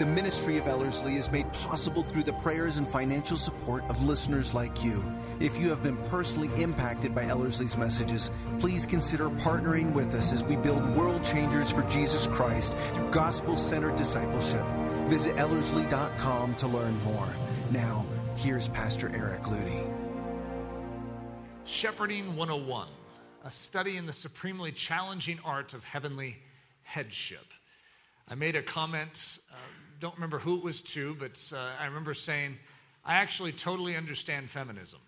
The ministry of Ellerslie is made possible through the prayers and financial support of listeners like you. If you have been personally impacted by Ellerslie's messages, please consider partnering with us as we build world changers for Jesus Christ through gospel centered discipleship. Visit Ellerslie.com to learn more. Now, here's Pastor Eric Ludy. Shepherding 101, a study in the supremely challenging art of heavenly headship. I made a comment, uh, don't remember who it was to, but uh, I remember saying, I actually totally understand feminism.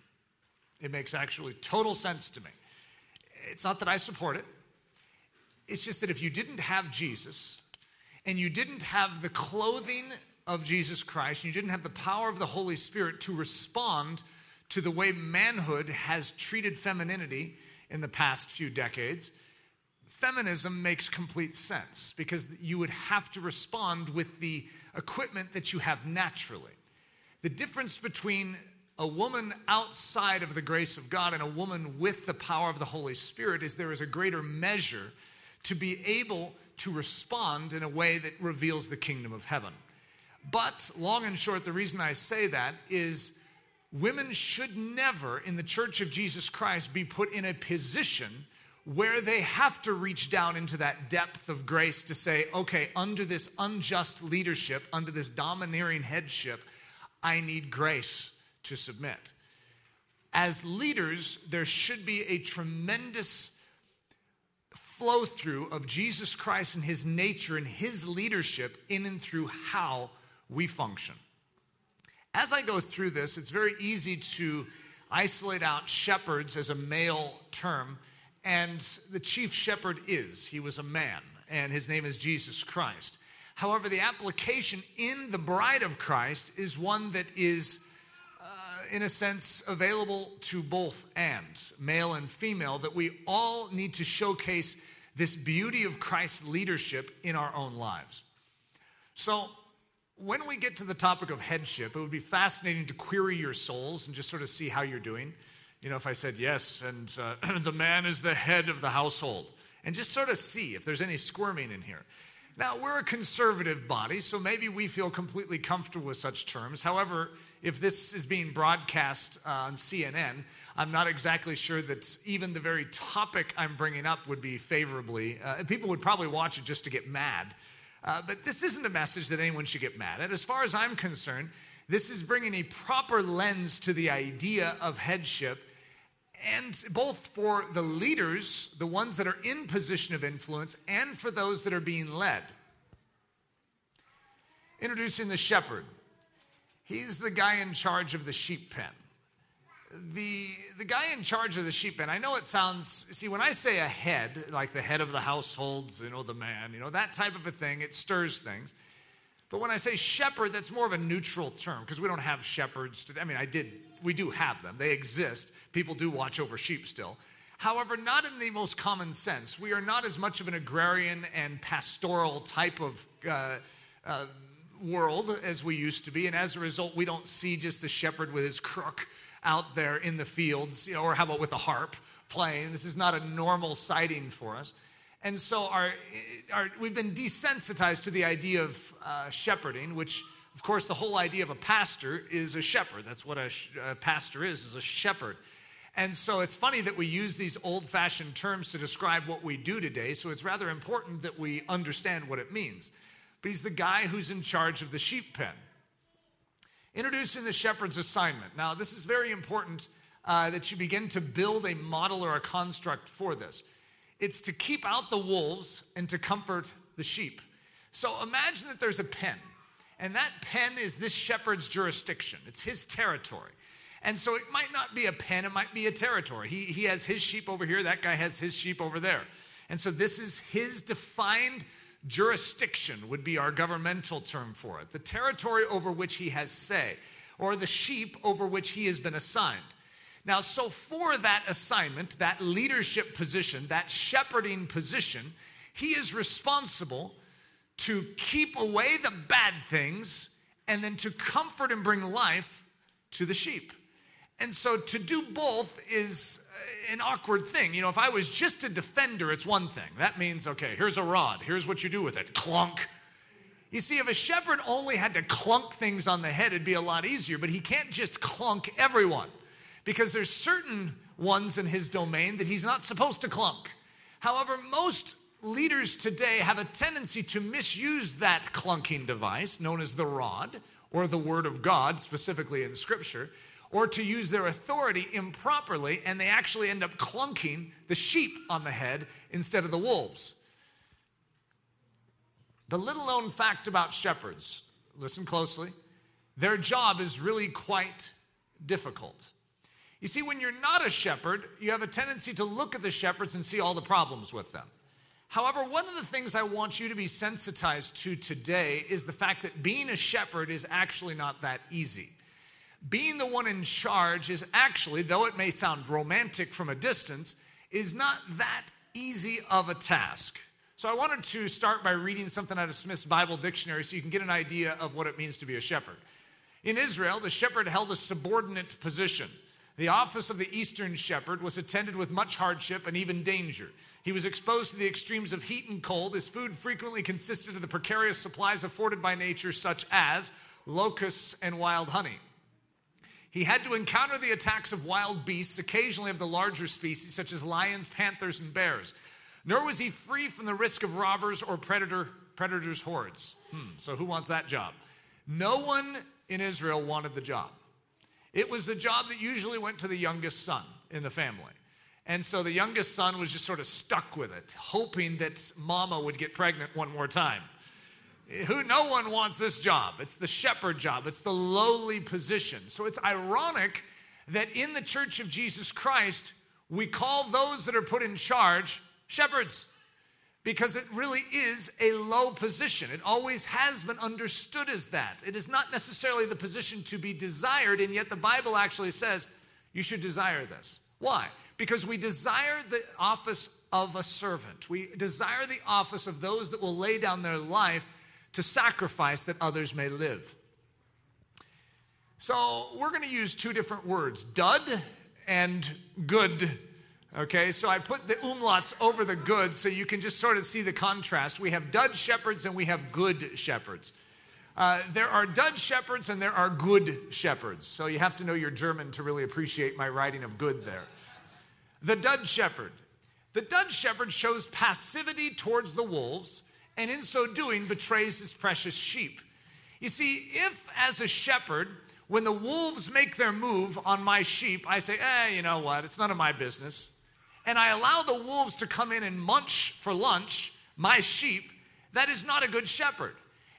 It makes actually total sense to me. It's not that I support it, it's just that if you didn't have Jesus and you didn't have the clothing of Jesus Christ, and you didn't have the power of the Holy Spirit to respond to the way manhood has treated femininity in the past few decades, feminism makes complete sense because you would have to respond with the equipment that you have naturally. The difference between a woman outside of the grace of God and a woman with the power of the Holy Spirit is there is a greater measure to be able to respond in a way that reveals the kingdom of heaven. But, long and short, the reason I say that is women should never, in the church of Jesus Christ, be put in a position where they have to reach down into that depth of grace to say, okay, under this unjust leadership, under this domineering headship, I need grace to submit. As leaders, there should be a tremendous flow through of Jesus Christ and his nature and his leadership in and through how we function. As I go through this, it's very easy to isolate out shepherds as a male term and the chief shepherd is. He was a man, and his name is Jesus Christ. However, the application in the bride of Christ is one that is, uh, in a sense, available to both and, male and female, that we all need to showcase this beauty of Christ's leadership in our own lives. So, when we get to the topic of headship, it would be fascinating to query your souls and just sort of see how you're doing you know, if I said yes, and uh, the man is the head of the household, and just sort of see if there's any squirming in here. Now, we're a conservative body, so maybe we feel completely comfortable with such terms. However, if this is being broadcast uh, on CNN, I'm not exactly sure that even the very topic I'm bringing up would be favorably. Uh, people would probably watch it just to get mad. Uh, but this isn't a message that anyone should get mad at. As far as I'm concerned, this is bringing a proper lens to the idea of headship and both for the leaders, the ones that are in position of influence, and for those that are being led. Introducing the shepherd. He's the guy in charge of the sheep pen. The, the guy in charge of the sheep pen, I know it sounds, see, when I say a head, like the head of the households, you know, the man, you know, that type of a thing, it stirs things. But when I say shepherd, that's more of a neutral term because we don't have shepherds. I mean, I did, we do have them, they exist. People do watch over sheep still. However, not in the most common sense. We are not as much of an agrarian and pastoral type of uh, uh, world as we used to be. And as a result, we don't see just the shepherd with his crook out there in the fields, you know, or how about with a harp playing? This is not a normal sighting for us. And so our, our, we've been desensitized to the idea of uh, shepherding, which, of course, the whole idea of a pastor is a shepherd. That's what a, sh- a pastor is, is a shepherd. And so it's funny that we use these old fashioned terms to describe what we do today. So it's rather important that we understand what it means. But he's the guy who's in charge of the sheep pen. Introducing the shepherd's assignment. Now, this is very important uh, that you begin to build a model or a construct for this. It's to keep out the wolves and to comfort the sheep. So imagine that there's a pen, and that pen is this shepherd's jurisdiction, it's his territory. And so it might not be a pen, it might be a territory. He, he has his sheep over here, that guy has his sheep over there. And so this is his defined jurisdiction, would be our governmental term for it. The territory over which he has say, or the sheep over which he has been assigned. Now, so for that assignment, that leadership position, that shepherding position, he is responsible to keep away the bad things and then to comfort and bring life to the sheep. And so to do both is uh, an awkward thing. You know, if I was just a defender, it's one thing. That means, okay, here's a rod, here's what you do with it clunk. You see, if a shepherd only had to clunk things on the head, it'd be a lot easier, but he can't just clunk everyone because there's certain ones in his domain that he's not supposed to clunk. However, most leaders today have a tendency to misuse that clunking device known as the rod or the word of God, specifically in scripture, or to use their authority improperly, and they actually end up clunking the sheep on the head instead of the wolves. The little known fact about shepherds, listen closely, their job is really quite difficult. You see, when you're not a shepherd, you have a tendency to look at the shepherds and see all the problems with them. However, one of the things I want you to be sensitized to today is the fact that being a shepherd is actually not that easy. Being the one in charge is actually, though it may sound romantic from a distance, is not that easy of a task. So I wanted to start by reading something out of Smith's Bible Dictionary so you can get an idea of what it means to be a shepherd. In Israel, the shepherd held a subordinate position. The office of the Eastern shepherd was attended with much hardship and even danger. He was exposed to the extremes of heat and cold. His food frequently consisted of the precarious supplies afforded by nature, such as locusts and wild honey. He had to encounter the attacks of wild beasts, occasionally of the larger species, such as lions, panthers, and bears. Nor was he free from the risk of robbers or predator, predators' hordes. Hmm, so, who wants that job? No one in Israel wanted the job. It was the job that usually went to the youngest son in the family. And so the youngest son was just sort of stuck with it, hoping that mama would get pregnant one more time. Who no one wants this job. It's the shepherd job. It's the lowly position. So it's ironic that in the church of Jesus Christ, we call those that are put in charge shepherds because it really is a low position. It always has been understood as that. It is not necessarily the position to be desired, and yet the Bible actually says you should desire this. Why? Because we desire the office of a servant, we desire the office of those that will lay down their life to sacrifice that others may live. So we're going to use two different words dud and good Okay, so I put the umlauts over the good so you can just sort of see the contrast. We have dud shepherds and we have good shepherds. Uh, there are dud shepherds and there are good shepherds. So you have to know your German to really appreciate my writing of good there. The dud shepherd. The dud shepherd shows passivity towards the wolves and in so doing betrays his precious sheep. You see, if as a shepherd, when the wolves make their move on my sheep, I say, eh, you know what, it's none of my business and I allow the wolves to come in and munch for lunch my sheep, that is not a good shepherd.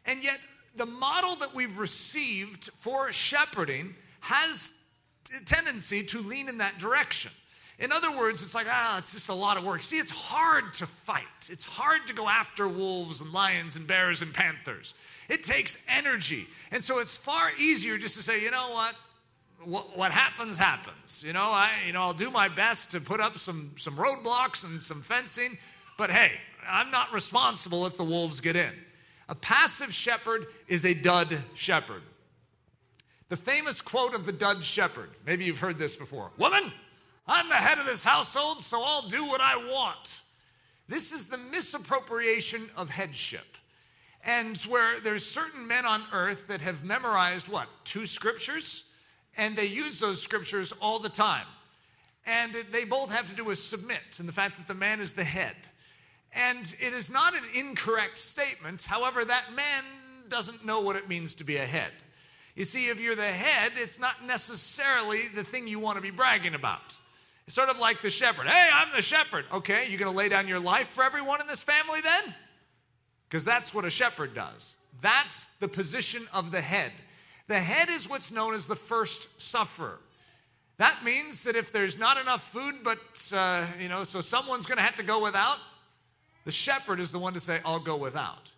And yet, the model that we've received for shepherding has a tendency to lean in that direction. In other words, it's like, ah, it's just a lot of work. See, it's hard to fight. It's hard to go after wolves and lions and bears and panthers. It takes energy. And so it's far easier just to say, you know what? What, what happens happens. You know, I you know I'll do my best to put up some some roadblocks and some fencing, but hey, I'm not responsible if the wolves get in. A passive shepherd is a dud shepherd. The famous quote of the dud shepherd, maybe you've heard this before Woman, I'm the head of this household, so I'll do what I want. This is the misappropriation of headship. And where there's certain men on earth that have memorized what? Two scriptures? And they use those scriptures all the time. And they both have to do with submit and the fact that the man is the head. And it is not an incorrect statement. However, that man doesn't know what it means to be a head. You see, if you're the head, it's not necessarily the thing you want to be bragging about. It's sort of like the shepherd. Hey, I'm the shepherd. Okay, you're going to lay down your life for everyone in this family then? Because that's what a shepherd does. That's the position of the head. The head is what's known as the first sufferer. That means that if there's not enough food, but, uh, you know, so someone's going to have to go without, the shepherd is the one to say, I'll go without.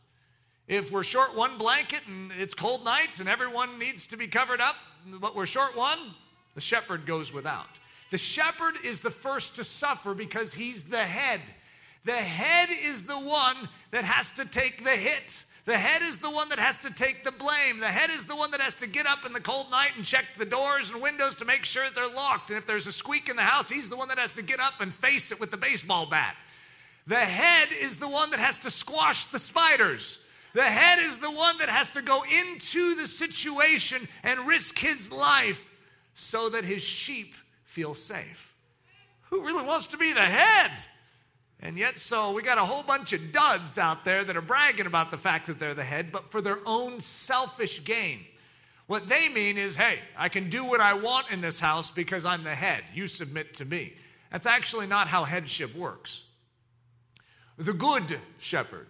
If we're short one blanket and it's cold nights and everyone needs to be covered up, but we're short one, the shepherd goes without. The shepherd is the first to suffer because he's the head. The head is the one that has to take the hit. The head is the one that has to take the blame. The head is the one that has to get up in the cold night and check the doors and windows to make sure they're locked. And if there's a squeak in the house, he's the one that has to get up and face it with the baseball bat. The head is the one that has to squash the spiders. The head is the one that has to go into the situation and risk his life so that his sheep feel safe. Who really wants to be the head? And yet, so we got a whole bunch of duds out there that are bragging about the fact that they're the head, but for their own selfish gain. What they mean is, hey, I can do what I want in this house because I'm the head. You submit to me. That's actually not how headship works. The good shepherd,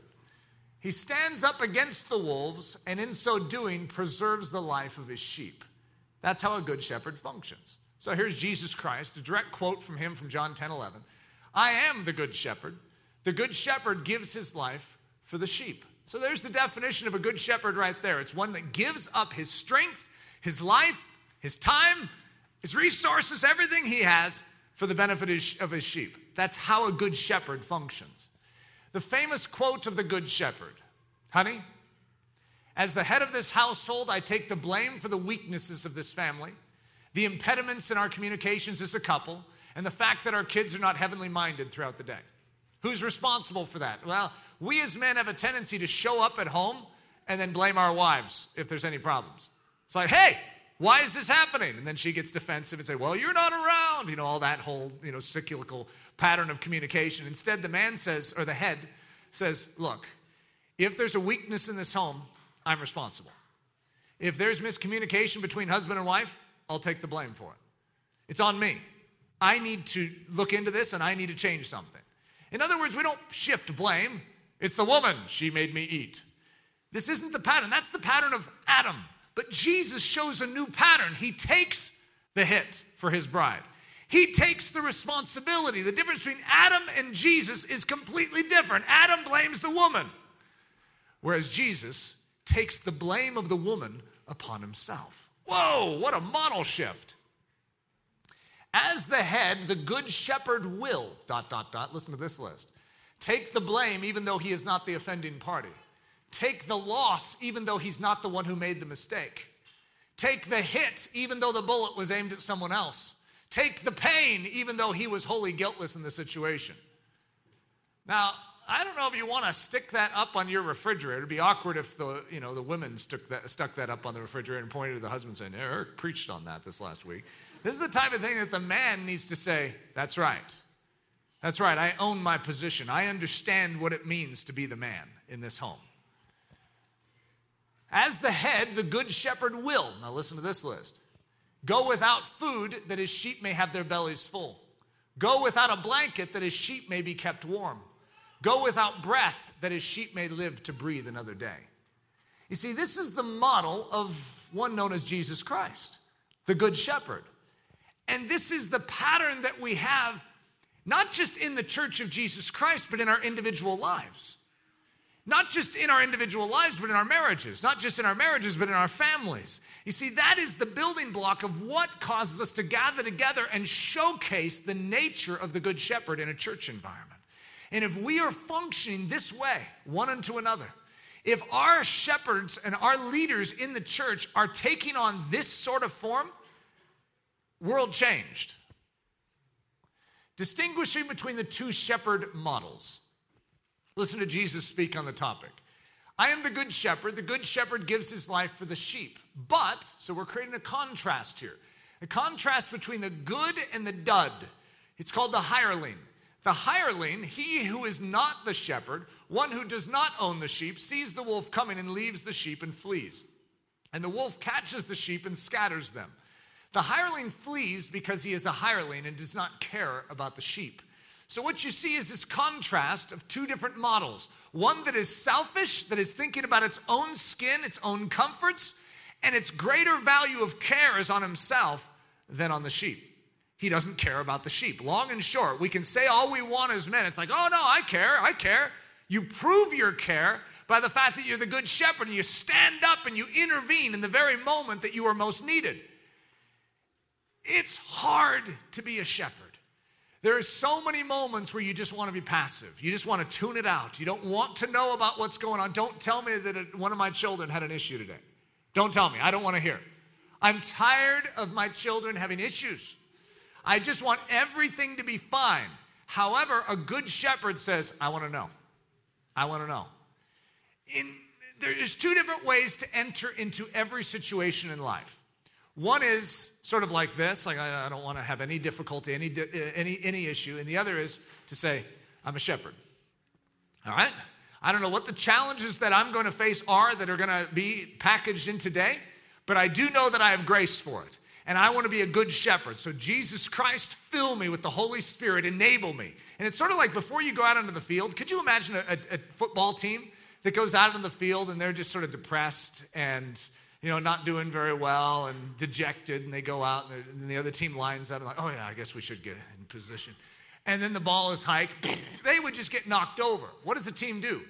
he stands up against the wolves and in so doing preserves the life of his sheep. That's how a good shepherd functions. So here's Jesus Christ, a direct quote from him from John 10 11. I am the good shepherd. The good shepherd gives his life for the sheep. So there's the definition of a good shepherd right there. It's one that gives up his strength, his life, his time, his resources, everything he has for the benefit of his sheep. That's how a good shepherd functions. The famous quote of the good shepherd Honey, as the head of this household, I take the blame for the weaknesses of this family, the impediments in our communications as a couple, and the fact that our kids are not heavenly minded throughout the day. Who's responsible for that? Well, we as men have a tendency to show up at home and then blame our wives if there's any problems. It's like, hey, why is this happening? And then she gets defensive and say, well, you're not around. You know, all that whole, you know, cyclical pattern of communication. Instead, the man says, or the head says, look, if there's a weakness in this home, I'm responsible. If there's miscommunication between husband and wife, I'll take the blame for it. It's on me. I need to look into this and I need to change something. In other words, we don't shift blame. It's the woman, she made me eat. This isn't the pattern. That's the pattern of Adam. But Jesus shows a new pattern. He takes the hit for his bride. He takes the responsibility. The difference between Adam and Jesus is completely different. Adam blames the woman, whereas Jesus takes the blame of the woman upon himself. Whoa, what a model shift. As the head, the good shepherd will, dot, dot, dot, listen to this list. Take the blame even though he is not the offending party. Take the loss even though he's not the one who made the mistake. Take the hit even though the bullet was aimed at someone else. Take the pain even though he was wholly guiltless in the situation. Now, I don't know if you want to stick that up on your refrigerator. It'd be awkward if the, you know, the women stuck that, stuck that up on the refrigerator and pointed to the husband saying, Eric preached on that this last week. This is the type of thing that the man needs to say, That's right. That's right. I own my position. I understand what it means to be the man in this home. As the head, the good shepherd will, now listen to this list go without food that his sheep may have their bellies full, go without a blanket that his sheep may be kept warm, go without breath that his sheep may live to breathe another day. You see, this is the model of one known as Jesus Christ, the good shepherd. And this is the pattern that we have, not just in the church of Jesus Christ, but in our individual lives. Not just in our individual lives, but in our marriages. Not just in our marriages, but in our families. You see, that is the building block of what causes us to gather together and showcase the nature of the Good Shepherd in a church environment. And if we are functioning this way, one unto another, if our shepherds and our leaders in the church are taking on this sort of form, world changed. Distinguishing between the two shepherd models. Listen to Jesus speak on the topic. I am the good shepherd. The good shepherd gives his life for the sheep. But, so we're creating a contrast here a contrast between the good and the dud. It's called the hireling. The hireling, he who is not the shepherd, one who does not own the sheep, sees the wolf coming and leaves the sheep and flees. And the wolf catches the sheep and scatters them. The hireling flees because he is a hireling and does not care about the sheep. So, what you see is this contrast of two different models one that is selfish, that is thinking about its own skin, its own comforts, and its greater value of care is on himself than on the sheep. He doesn't care about the sheep. Long and short, we can say all we want as men. It's like, oh no, I care, I care. You prove your care by the fact that you're the good shepherd and you stand up and you intervene in the very moment that you are most needed. It's hard to be a shepherd. There are so many moments where you just want to be passive. You just want to tune it out. You don't want to know about what's going on. Don't tell me that one of my children had an issue today. Don't tell me. I don't want to hear. I'm tired of my children having issues. I just want everything to be fine. However, a good shepherd says, I want to know. I want to know. In, there's two different ways to enter into every situation in life. One is sort of like this, like I, I don't want to have any difficulty, any, eh, any, any issue. And the other is to say, I'm a shepherd. All right? I don't know what the challenges that I'm going to face are that are going to be packaged in today, but I do know that I have grace for it. And I want to be a good shepherd. So, Jesus Christ, fill me with the Holy Spirit, enable me. And it's sort of like before you go out into the field, could you imagine a, a, a football team that goes out in the field and they're just sort of depressed and you know, not doing very well and dejected, and they go out, and, and the other team lines up, and like, oh yeah, I guess we should get in position. And then the ball is hiked, they would just get knocked over. What does the team do?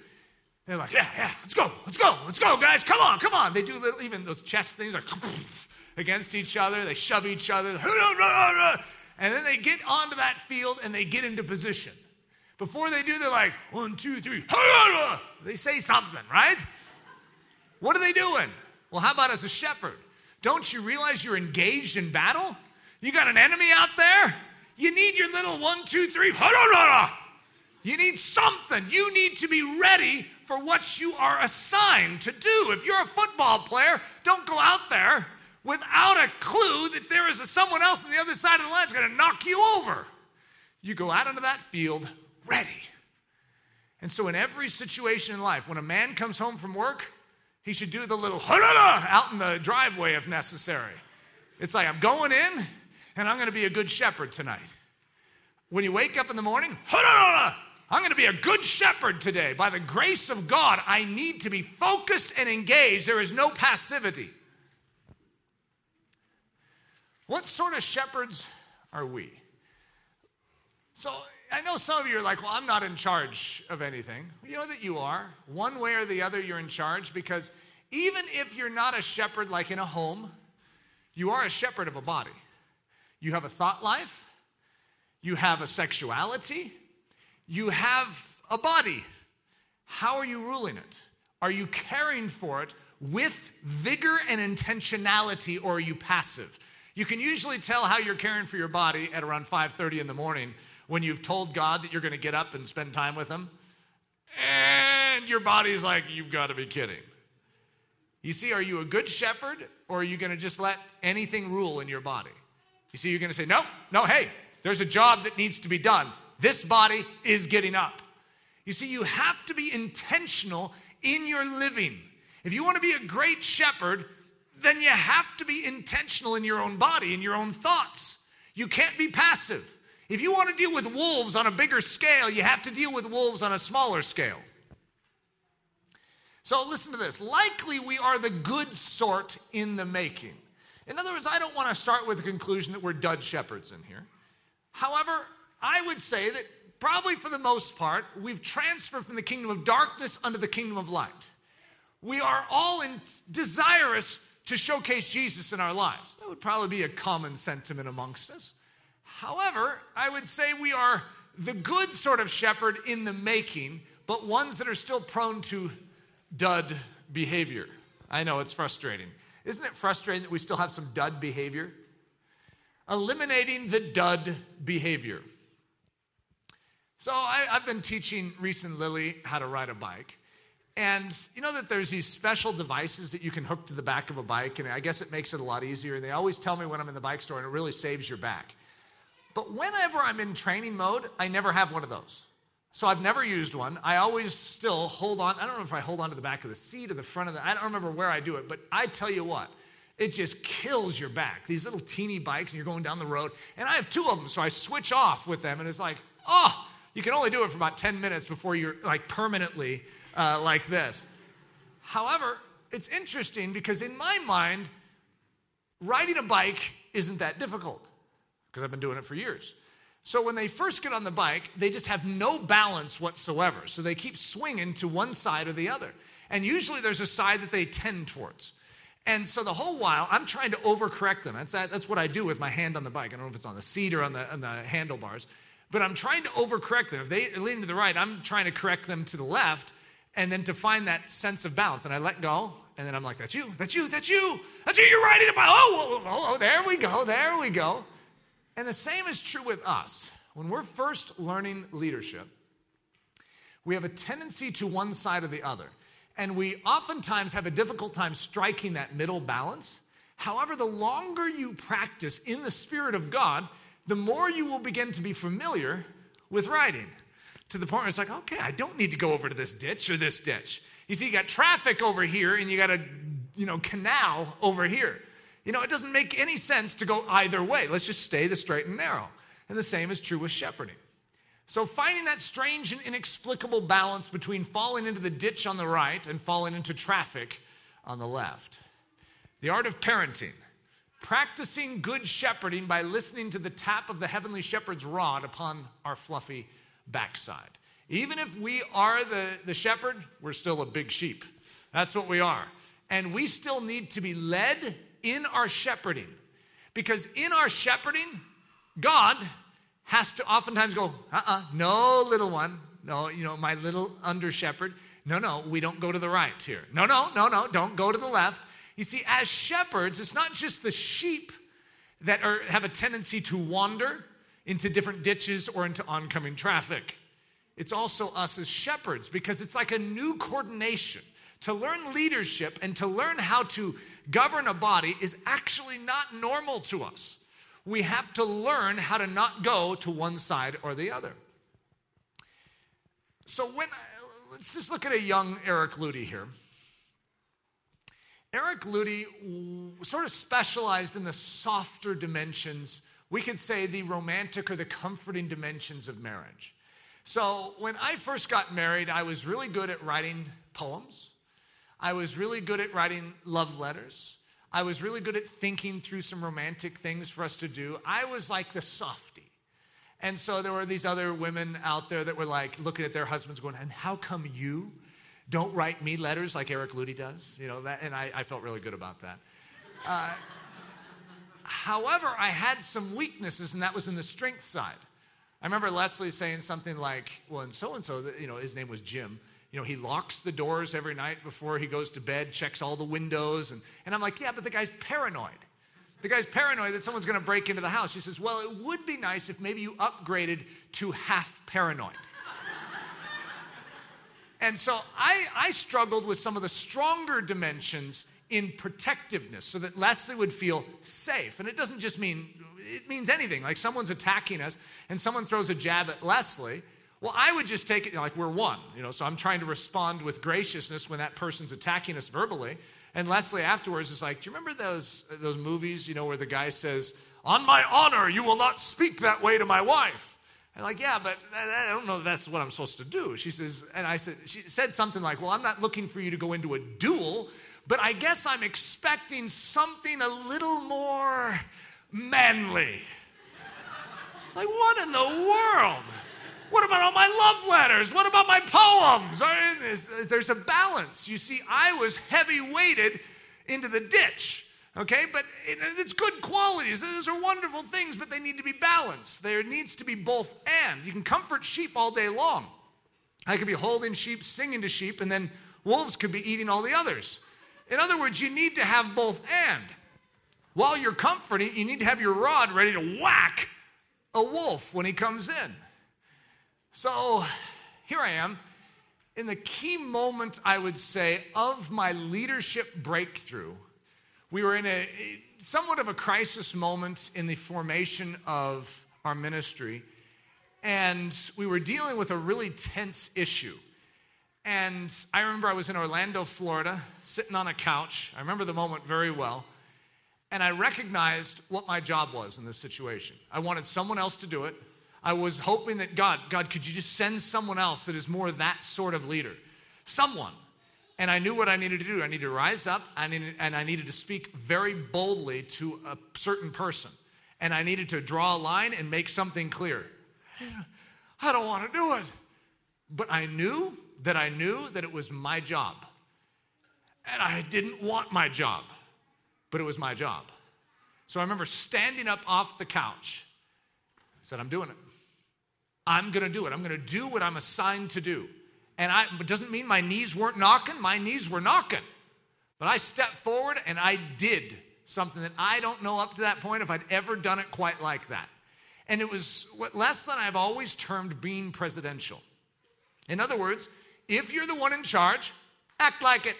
They're like, yeah, yeah, let's go, let's go, let's go, guys, come on, come on. They do little, even those chest things are against each other, they shove each other, and then they get onto that field and they get into position. Before they do, they're like, one, two, three, they say something, right? What are they doing? Well, how about as a shepherd? Don't you realize you're engaged in battle? You got an enemy out there? You need your little one, two, three, you need something. You need to be ready for what you are assigned to do. If you're a football player, don't go out there without a clue that there is a, someone else on the other side of the line that's going to knock you over. You go out into that field ready. And so, in every situation in life, when a man comes home from work, he should do the little out in the driveway if necessary. It's like, I'm going in and I'm going to be a good shepherd tonight. When you wake up in the morning, I'm going to be a good shepherd today. By the grace of God, I need to be focused and engaged. There is no passivity. What sort of shepherds are we? So, I know some of you are like, well, I'm not in charge of anything. You know that you are. One way or the other, you're in charge because even if you're not a shepherd like in a home, you are a shepherd of a body. You have a thought life, you have a sexuality, you have a body. How are you ruling it? Are you caring for it with vigor and intentionality or are you passive? You can usually tell how you're caring for your body at around 5:30 in the morning when you've told God that you're going to get up and spend time with Him, and your body's like, you've got to be kidding. You see, are you a good shepherd or are you going to just let anything rule in your body? You see, you're going to say, no, no, hey, there's a job that needs to be done. This body is getting up. You see, you have to be intentional in your living. If you want to be a great shepherd, then you have to be intentional in your own body, in your own thoughts. You can't be passive. If you want to deal with wolves on a bigger scale, you have to deal with wolves on a smaller scale. So listen to this. Likely we are the good sort in the making. In other words, I don't want to start with the conclusion that we're dud shepherds in here. However, I would say that probably for the most part, we've transferred from the kingdom of darkness unto the kingdom of light. We are all in, desirous to showcase Jesus in our lives. That would probably be a common sentiment amongst us. However, I would say we are the good sort of shepherd in the making, but ones that are still prone to dud behavior. I know it's frustrating. Isn't it frustrating that we still have some dud behavior? Eliminating the dud behavior. So I, have been teaching Reese and Lily how to ride a bike. And you know that there's these special devices that you can hook to the back of a bike, and I guess it makes it a lot easier. And they always tell me when I'm in the bike store, and it really saves your back. But whenever I'm in training mode, I never have one of those. So I've never used one. I always still hold on. I don't know if I hold on to the back of the seat or the front of the, I don't remember where I do it, but I tell you what, it just kills your back. These little teeny bikes, and you're going down the road. And I have two of them, so I switch off with them, and it's like, oh, you can only do it for about 10 minutes before you're like permanently uh, like this. However, it's interesting because in my mind, riding a bike isn't that difficult because I've been doing it for years. So when they first get on the bike, they just have no balance whatsoever. So they keep swinging to one side or the other. And usually there's a side that they tend towards. And so the whole while, I'm trying to overcorrect them. That's, that's what I do with my hand on the bike. I don't know if it's on the seat or on the, on the handlebars, but I'm trying to overcorrect them. If they lean to the right, I'm trying to correct them to the left and then to find that sense of balance. And I let go, and then I'm like, that's you, that's you, that's you, that's you, you're riding a bike. Oh, oh, oh, oh, there we go, there we go. And the same is true with us. When we're first learning leadership, we have a tendency to one side or the other. And we oftentimes have a difficult time striking that middle balance. However, the longer you practice in the Spirit of God, the more you will begin to be familiar with riding to the point where it's like, okay, I don't need to go over to this ditch or this ditch. You see, you got traffic over here and you got a, you know, canal over here. You know, it doesn't make any sense to go either way. Let's just stay the straight and narrow. And the same is true with shepherding. So, finding that strange and inexplicable balance between falling into the ditch on the right and falling into traffic on the left. The art of parenting. Practicing good shepherding by listening to the tap of the heavenly shepherd's rod upon our fluffy backside. Even if we are the, the shepherd, we're still a big sheep. That's what we are. And we still need to be led in our shepherding. Because in our shepherding, God has to oftentimes go, uh uh-uh, uh no, little one. No, you know, my little under shepherd. No, no, we don't go to the right here. No, no, no, no, don't go to the left. You see, as shepherds, it's not just the sheep that are, have a tendency to wander into different ditches or into oncoming traffic. It's also us as shepherds because it's like a new coordination. To learn leadership and to learn how to govern a body is actually not normal to us. We have to learn how to not go to one side or the other. So, when let's just look at a young Eric Ludy here. Eric Ludy sort of specialized in the softer dimensions we could say the romantic or the comforting dimensions of marriage. So when I first got married, I was really good at writing poems. I was really good at writing love letters. I was really good at thinking through some romantic things for us to do. I was like the softy. And so there were these other women out there that were like looking at their husbands going, and how come you don't write me letters like Eric Ludy does? You know, that, and I, I felt really good about that. Uh, However, I had some weaknesses, and that was in the strength side. I remember Leslie saying something like, well, and so and so, you know, his name was Jim. You know, he locks the doors every night before he goes to bed, checks all the windows. And, and I'm like, yeah, but the guy's paranoid. The guy's paranoid that someone's going to break into the house. She says, well, it would be nice if maybe you upgraded to half paranoid. and so I, I struggled with some of the stronger dimensions in protectiveness so that Leslie would feel safe. And it doesn't just mean, it means anything. Like someone's attacking us and someone throws a jab at Leslie. Well, I would just take it you know, like we're one, you know, so I'm trying to respond with graciousness when that person's attacking us verbally. And Leslie afterwards is like, Do you remember those, those movies, you know, where the guy says, On my honor, you will not speak that way to my wife? And like, yeah, but I don't know that's what I'm supposed to do. She says, and I said, she said something like, Well, I'm not looking for you to go into a duel but I guess I'm expecting something a little more manly. It's like, what in the world? What about all my love letters? What about my poems? There's a balance. You see, I was heavy weighted into the ditch. Okay, but it's good qualities. Those are wonderful things, but they need to be balanced. There needs to be both and. You can comfort sheep all day long. I could be holding sheep, singing to sheep, and then wolves could be eating all the others. In other words, you need to have both and. While you're comforting, you need to have your rod ready to whack a wolf when he comes in. So here I am in the key moment, I would say, of my leadership breakthrough. We were in a somewhat of a crisis moment in the formation of our ministry, and we were dealing with a really tense issue. And I remember I was in Orlando, Florida, sitting on a couch. I remember the moment very well. And I recognized what my job was in this situation. I wanted someone else to do it. I was hoping that God, God, could you just send someone else that is more that sort of leader? Someone. And I knew what I needed to do. I needed to rise up and I needed to speak very boldly to a certain person. And I needed to draw a line and make something clear. I don't want to do it. But I knew that I knew that it was my job. And I didn't want my job. but it was my job. So I remember standing up off the couch, said, I'm doing it. I'm gonna do it. I'm gonna do what I'm assigned to do. And I, it doesn't mean my knees weren't knocking, my knees were knocking. But I stepped forward and I did something that I don't know up to that point if I'd ever done it quite like that. And it was what Leslie and I've always termed being presidential. In other words, if you're the one in charge, act like it.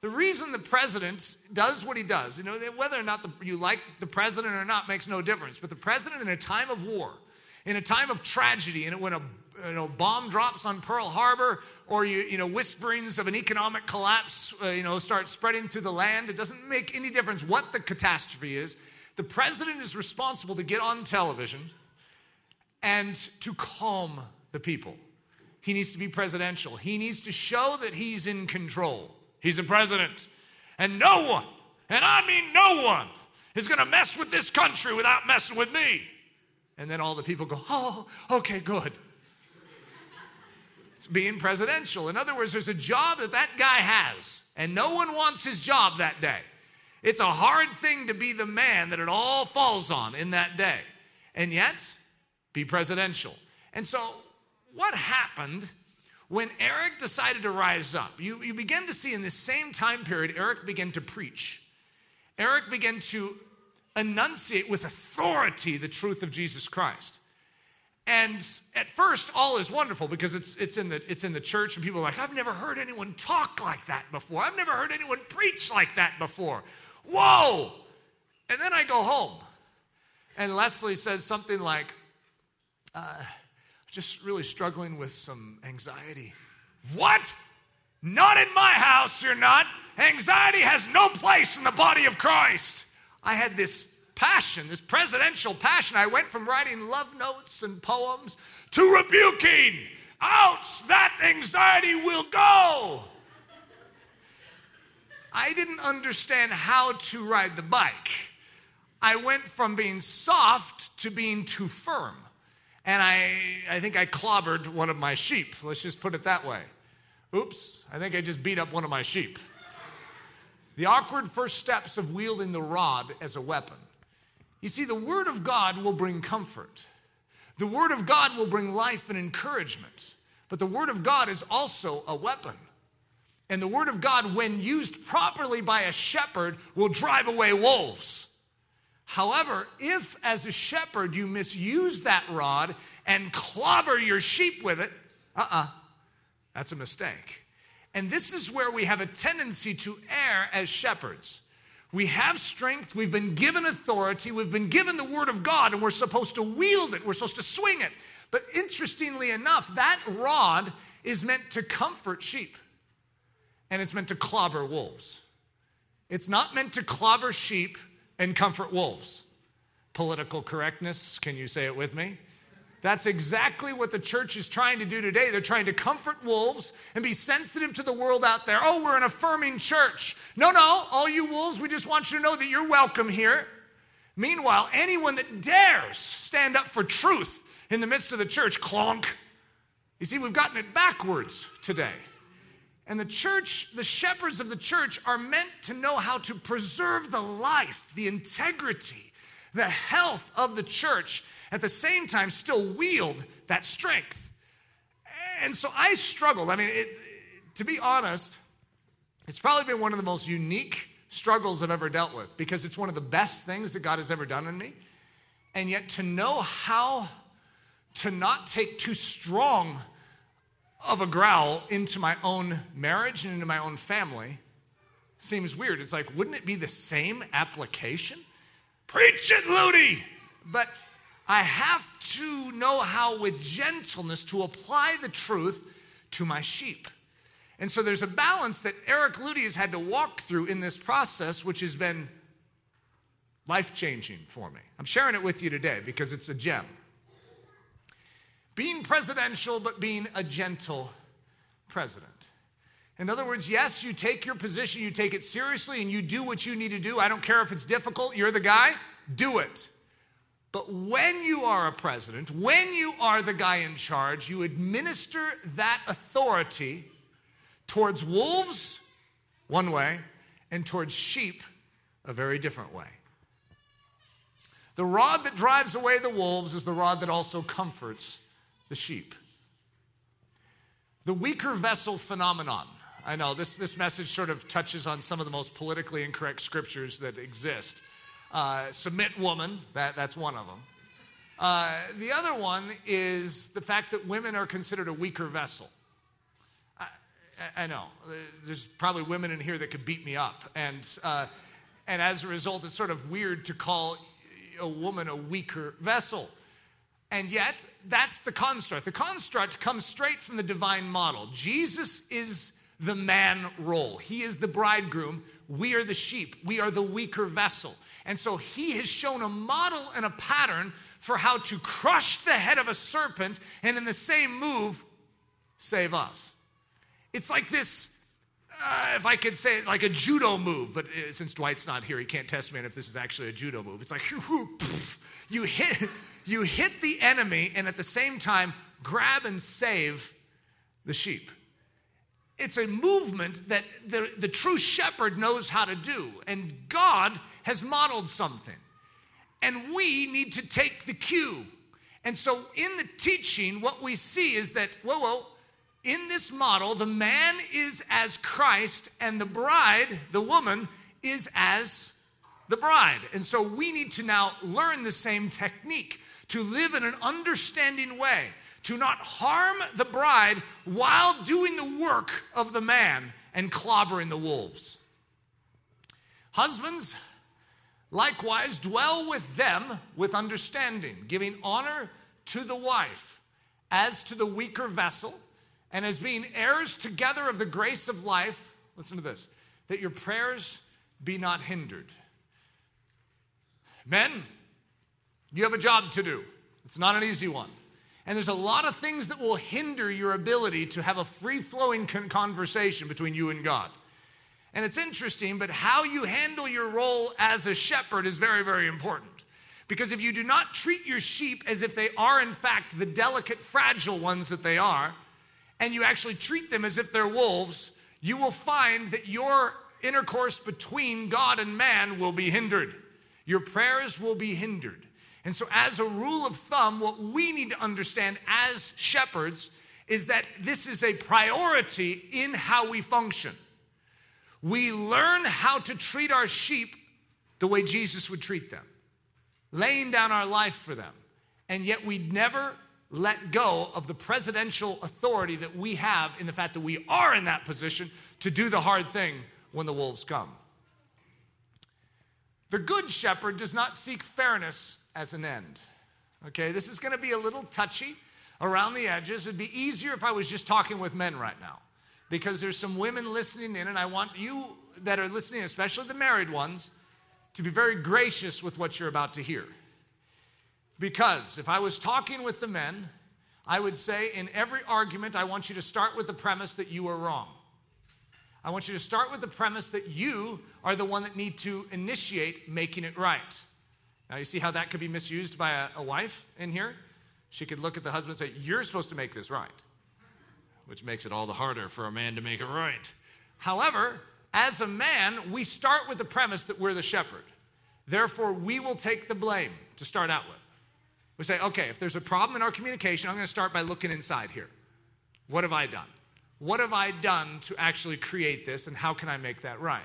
The reason the president does what he does, you know, whether or not the, you like the president or not makes no difference. But the president, in a time of war, in a time of tragedy, and when a you know, bomb drops on Pearl Harbor, or you, you know, whisperings of an economic collapse, uh, you know, start spreading through the land, it doesn't make any difference what the catastrophe is. The president is responsible to get on television and to calm the people. He needs to be presidential. He needs to show that he's in control. He's a president. And no one, and I mean no one, is going to mess with this country without messing with me. And then all the people go, oh, okay, good. It's being presidential. In other words, there's a job that that guy has, and no one wants his job that day. It's a hard thing to be the man that it all falls on in that day. And yet, be presidential. And so what happened when Eric decided to rise up? You, you begin to see in this same time period, Eric began to preach. Eric began to enunciate with authority the truth of Jesus Christ. And at first, all is wonderful because it's, it's, in the, it's in the church, and people are like, I've never heard anyone talk like that before. I've never heard anyone preach like that before. Whoa! And then I go home, and Leslie says something like, uh, just really struggling with some anxiety. What? Not in my house, you're not. Anxiety has no place in the body of Christ. I had this passion, this presidential passion. I went from writing love notes and poems to rebuking. Out, that anxiety will go. I didn't understand how to ride the bike. I went from being soft to being too firm and I, I think I clobbered one of my sheep. Let's just put it that way. Oops, I think I just beat up one of my sheep. The awkward first steps of wielding the rod as a weapon. You see, the Word of God will bring comfort. The Word of God will bring life and encouragement. But the Word of God is also a weapon. And the Word of God, when used properly by a shepherd, will drive away wolves. However, if as a shepherd you misuse that rod and clobber your sheep with it, uh uh-uh, uh, that's a mistake. And this is where we have a tendency to err as shepherds. We have strength, we've been given authority, we've been given the word of God, and we're supposed to wield it, we're supposed to swing it. But interestingly enough, that rod is meant to comfort sheep, and it's meant to clobber wolves. It's not meant to clobber sheep and comfort wolves. Political correctness, can you say it with me? That's exactly what the church is trying to do today. They're trying to comfort wolves and be sensitive to the world out there. Oh, we're an affirming church. No, no, all you wolves, we just want you to know that you're welcome here. Meanwhile, anyone that dares stand up for truth in the midst of the church, clonk. You see, we've gotten it backwards today. And the church, the shepherds of the church, are meant to know how to preserve the life, the integrity, the health of the church, at the same time, still wield that strength. And so I struggled. I mean, it, to be honest, it's probably been one of the most unique struggles I've ever dealt with because it's one of the best things that God has ever done in me. And yet, to know how to not take too strong of a growl into my own marriage and into my own family seems weird. It's like, wouldn't it be the same application? Preach it, Ludy! But I have to know how, with gentleness, to apply the truth to my sheep. And so there's a balance that Eric Ludy has had to walk through in this process, which has been life changing for me. I'm sharing it with you today because it's a gem being presidential, but being a gentle president. In other words, yes, you take your position, you take it seriously, and you do what you need to do. I don't care if it's difficult, you're the guy, do it. But when you are a president, when you are the guy in charge, you administer that authority towards wolves one way and towards sheep a very different way. The rod that drives away the wolves is the rod that also comforts the sheep. The weaker vessel phenomenon. I know this, this message sort of touches on some of the most politically incorrect scriptures that exist. Uh, submit woman, that, that's one of them. Uh, the other one is the fact that women are considered a weaker vessel. I, I know. There's probably women in here that could beat me up. And, uh, and as a result, it's sort of weird to call a woman a weaker vessel. And yet, that's the construct. The construct comes straight from the divine model. Jesus is the man role, he is the bridegroom. We are the sheep, we are the weaker vessel. And so, he has shown a model and a pattern for how to crush the head of a serpent and, in the same move, save us. It's like this uh, if I could say it, like a judo move, but uh, since Dwight's not here, he can't test me on if this is actually a judo move. It's like you hit, you hit the enemy and at the same time grab and save the sheep. It's a movement that the, the true shepherd knows how to do, and God has modeled something. And we need to take the cue. And so, in the teaching, what we see is that, whoa, whoa, in this model, the man is as Christ, and the bride, the woman, is as the bride. And so we need to now learn the same technique to live in an understanding way, to not harm the bride while doing the work of the man and clobbering the wolves. Husbands, likewise, dwell with them with understanding, giving honor to the wife as to the weaker vessel and as being heirs together of the grace of life, listen to this, that your prayers be not hindered. Men, you have a job to do. It's not an easy one. And there's a lot of things that will hinder your ability to have a free flowing conversation between you and God. And it's interesting, but how you handle your role as a shepherd is very, very important. Because if you do not treat your sheep as if they are, in fact, the delicate, fragile ones that they are, and you actually treat them as if they're wolves, you will find that your intercourse between God and man will be hindered. Your prayers will be hindered. And so, as a rule of thumb, what we need to understand as shepherds is that this is a priority in how we function. We learn how to treat our sheep the way Jesus would treat them, laying down our life for them. And yet, we never let go of the presidential authority that we have in the fact that we are in that position to do the hard thing when the wolves come. The good shepherd does not seek fairness as an end. Okay, this is going to be a little touchy around the edges. It'd be easier if I was just talking with men right now because there's some women listening in, and I want you that are listening, especially the married ones, to be very gracious with what you're about to hear. Because if I was talking with the men, I would say in every argument, I want you to start with the premise that you are wrong. I want you to start with the premise that you are the one that need to initiate making it right. Now, you see how that could be misused by a, a wife in here? She could look at the husband and say, You're supposed to make this right, which makes it all the harder for a man to make it right. However, as a man, we start with the premise that we're the shepherd. Therefore, we will take the blame to start out with. We say, okay, if there's a problem in our communication, I'm going to start by looking inside here. What have I done? What have I done to actually create this, and how can I make that right?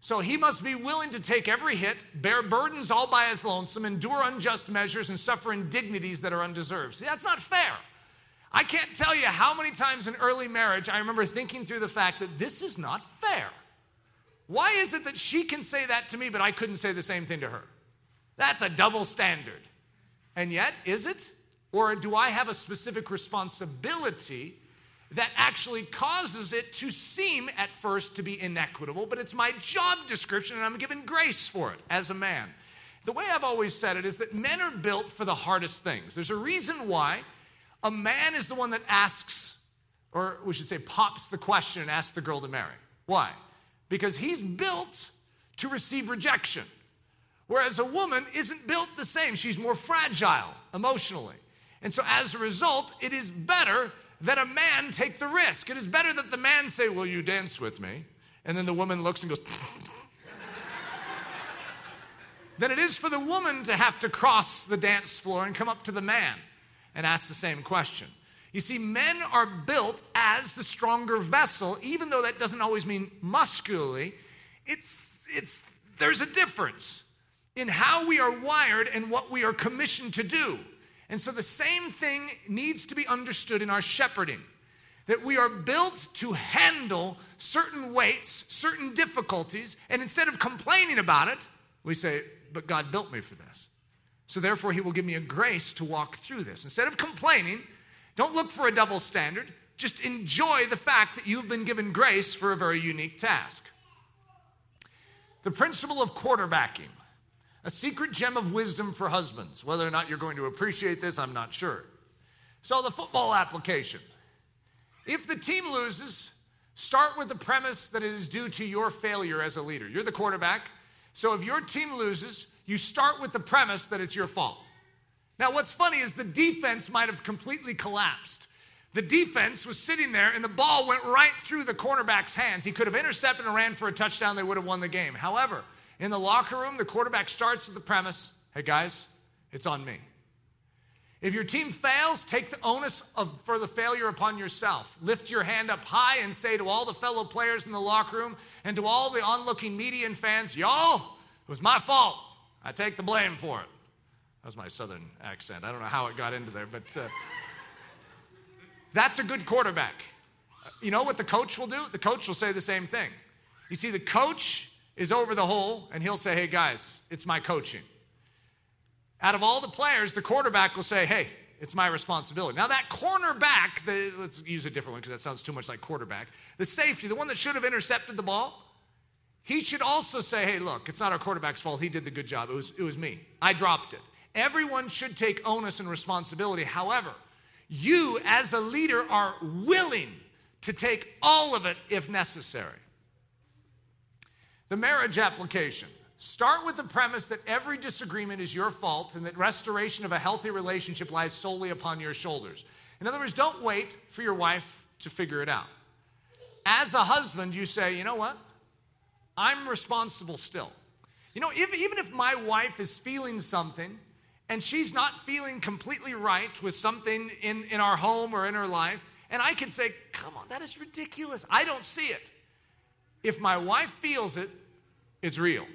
So he must be willing to take every hit, bear burdens all by his lonesome, endure unjust measures, and suffer indignities that are undeserved. See, that's not fair. I can't tell you how many times in early marriage I remember thinking through the fact that this is not fair. Why is it that she can say that to me, but I couldn't say the same thing to her? That's a double standard. And yet, is it? Or do I have a specific responsibility that actually causes it to seem at first to be inequitable, but it's my job description and I'm given grace for it as a man? The way I've always said it is that men are built for the hardest things. There's a reason why a man is the one that asks, or we should say, pops the question and asks the girl to marry. Why? Because he's built to receive rejection. Whereas a woman isn't built the same, she's more fragile emotionally. And so as a result, it is better that a man take the risk. It is better that the man say, Will you dance with me? And then the woman looks and goes, than it is for the woman to have to cross the dance floor and come up to the man and ask the same question. You see, men are built as the stronger vessel, even though that doesn't always mean muscularly. It's, it's, there's a difference in how we are wired and what we are commissioned to do. And so the same thing needs to be understood in our shepherding that we are built to handle certain weights, certain difficulties, and instead of complaining about it, we say, But God built me for this. So therefore, He will give me a grace to walk through this. Instead of complaining, don't look for a double standard. Just enjoy the fact that you've been given grace for a very unique task. The principle of quarterbacking, a secret gem of wisdom for husbands. Whether or not you're going to appreciate this, I'm not sure. So, the football application. If the team loses, start with the premise that it is due to your failure as a leader. You're the quarterback. So, if your team loses, you start with the premise that it's your fault. Now, what's funny is the defense might have completely collapsed. The defense was sitting there and the ball went right through the cornerback's hands. He could have intercepted and ran for a touchdown, they would have won the game. However, in the locker room, the quarterback starts with the premise hey, guys, it's on me. If your team fails, take the onus of, for the failure upon yourself. Lift your hand up high and say to all the fellow players in the locker room and to all the onlooking media and fans, y'all, it was my fault. I take the blame for it. That was my southern accent. I don't know how it got into there, but uh, that's a good quarterback. You know what the coach will do? The coach will say the same thing. You see, the coach is over the hole, and he'll say, Hey, guys, it's my coaching. Out of all the players, the quarterback will say, Hey, it's my responsibility. Now, that cornerback, the, let's use a different one because that sounds too much like quarterback. The safety, the one that should have intercepted the ball, he should also say, Hey, look, it's not our quarterback's fault. He did the good job. It was, it was me. I dropped it. Everyone should take onus and responsibility. However, you as a leader are willing to take all of it if necessary. The marriage application. Start with the premise that every disagreement is your fault and that restoration of a healthy relationship lies solely upon your shoulders. In other words, don't wait for your wife to figure it out. As a husband, you say, you know what? I'm responsible still. You know, if, even if my wife is feeling something and she's not feeling completely right with something in, in our home or in her life, and I can say, Come on, that is ridiculous. I don't see it. If my wife feels it, it's real.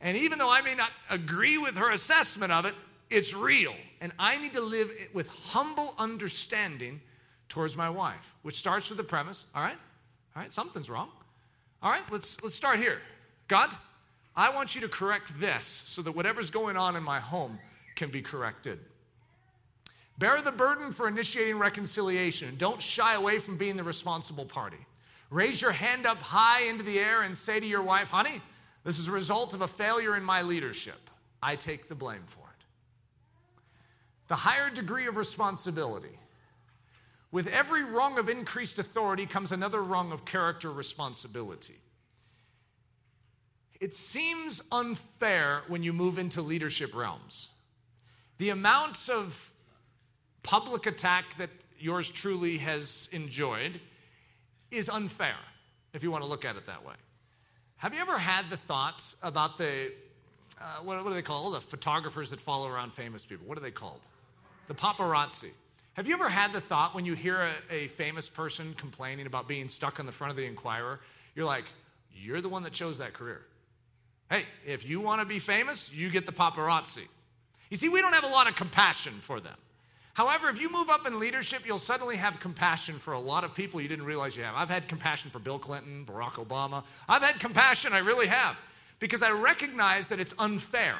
And even though I may not agree with her assessment of it, it's real. And I need to live with humble understanding towards my wife, which starts with the premise all right, all right, something's wrong. All right, let's, let's start here. God, I want you to correct this so that whatever's going on in my home can be corrected. Bear the burden for initiating reconciliation. And don't shy away from being the responsible party. Raise your hand up high into the air and say to your wife, honey, this is a result of a failure in my leadership. I take the blame for it. The higher degree of responsibility. With every rung of increased authority comes another rung of character responsibility. It seems unfair when you move into leadership realms. The amounts of public attack that yours truly has enjoyed is unfair, if you want to look at it that way. Have you ever had the thoughts about the, uh, what, what, do they call the photographers that follow around famous people? What are they called? The paparazzi. Have you ever had the thought when you hear a, a famous person complaining about being stuck on the front of the Inquirer, you're like, you're the one that chose that career. Hey, if you want to be famous, you get the paparazzi. You see, we don't have a lot of compassion for them. However, if you move up in leadership, you'll suddenly have compassion for a lot of people you didn't realize you have. I've had compassion for Bill Clinton, Barack Obama. I've had compassion, I really have, because I recognize that it's unfair.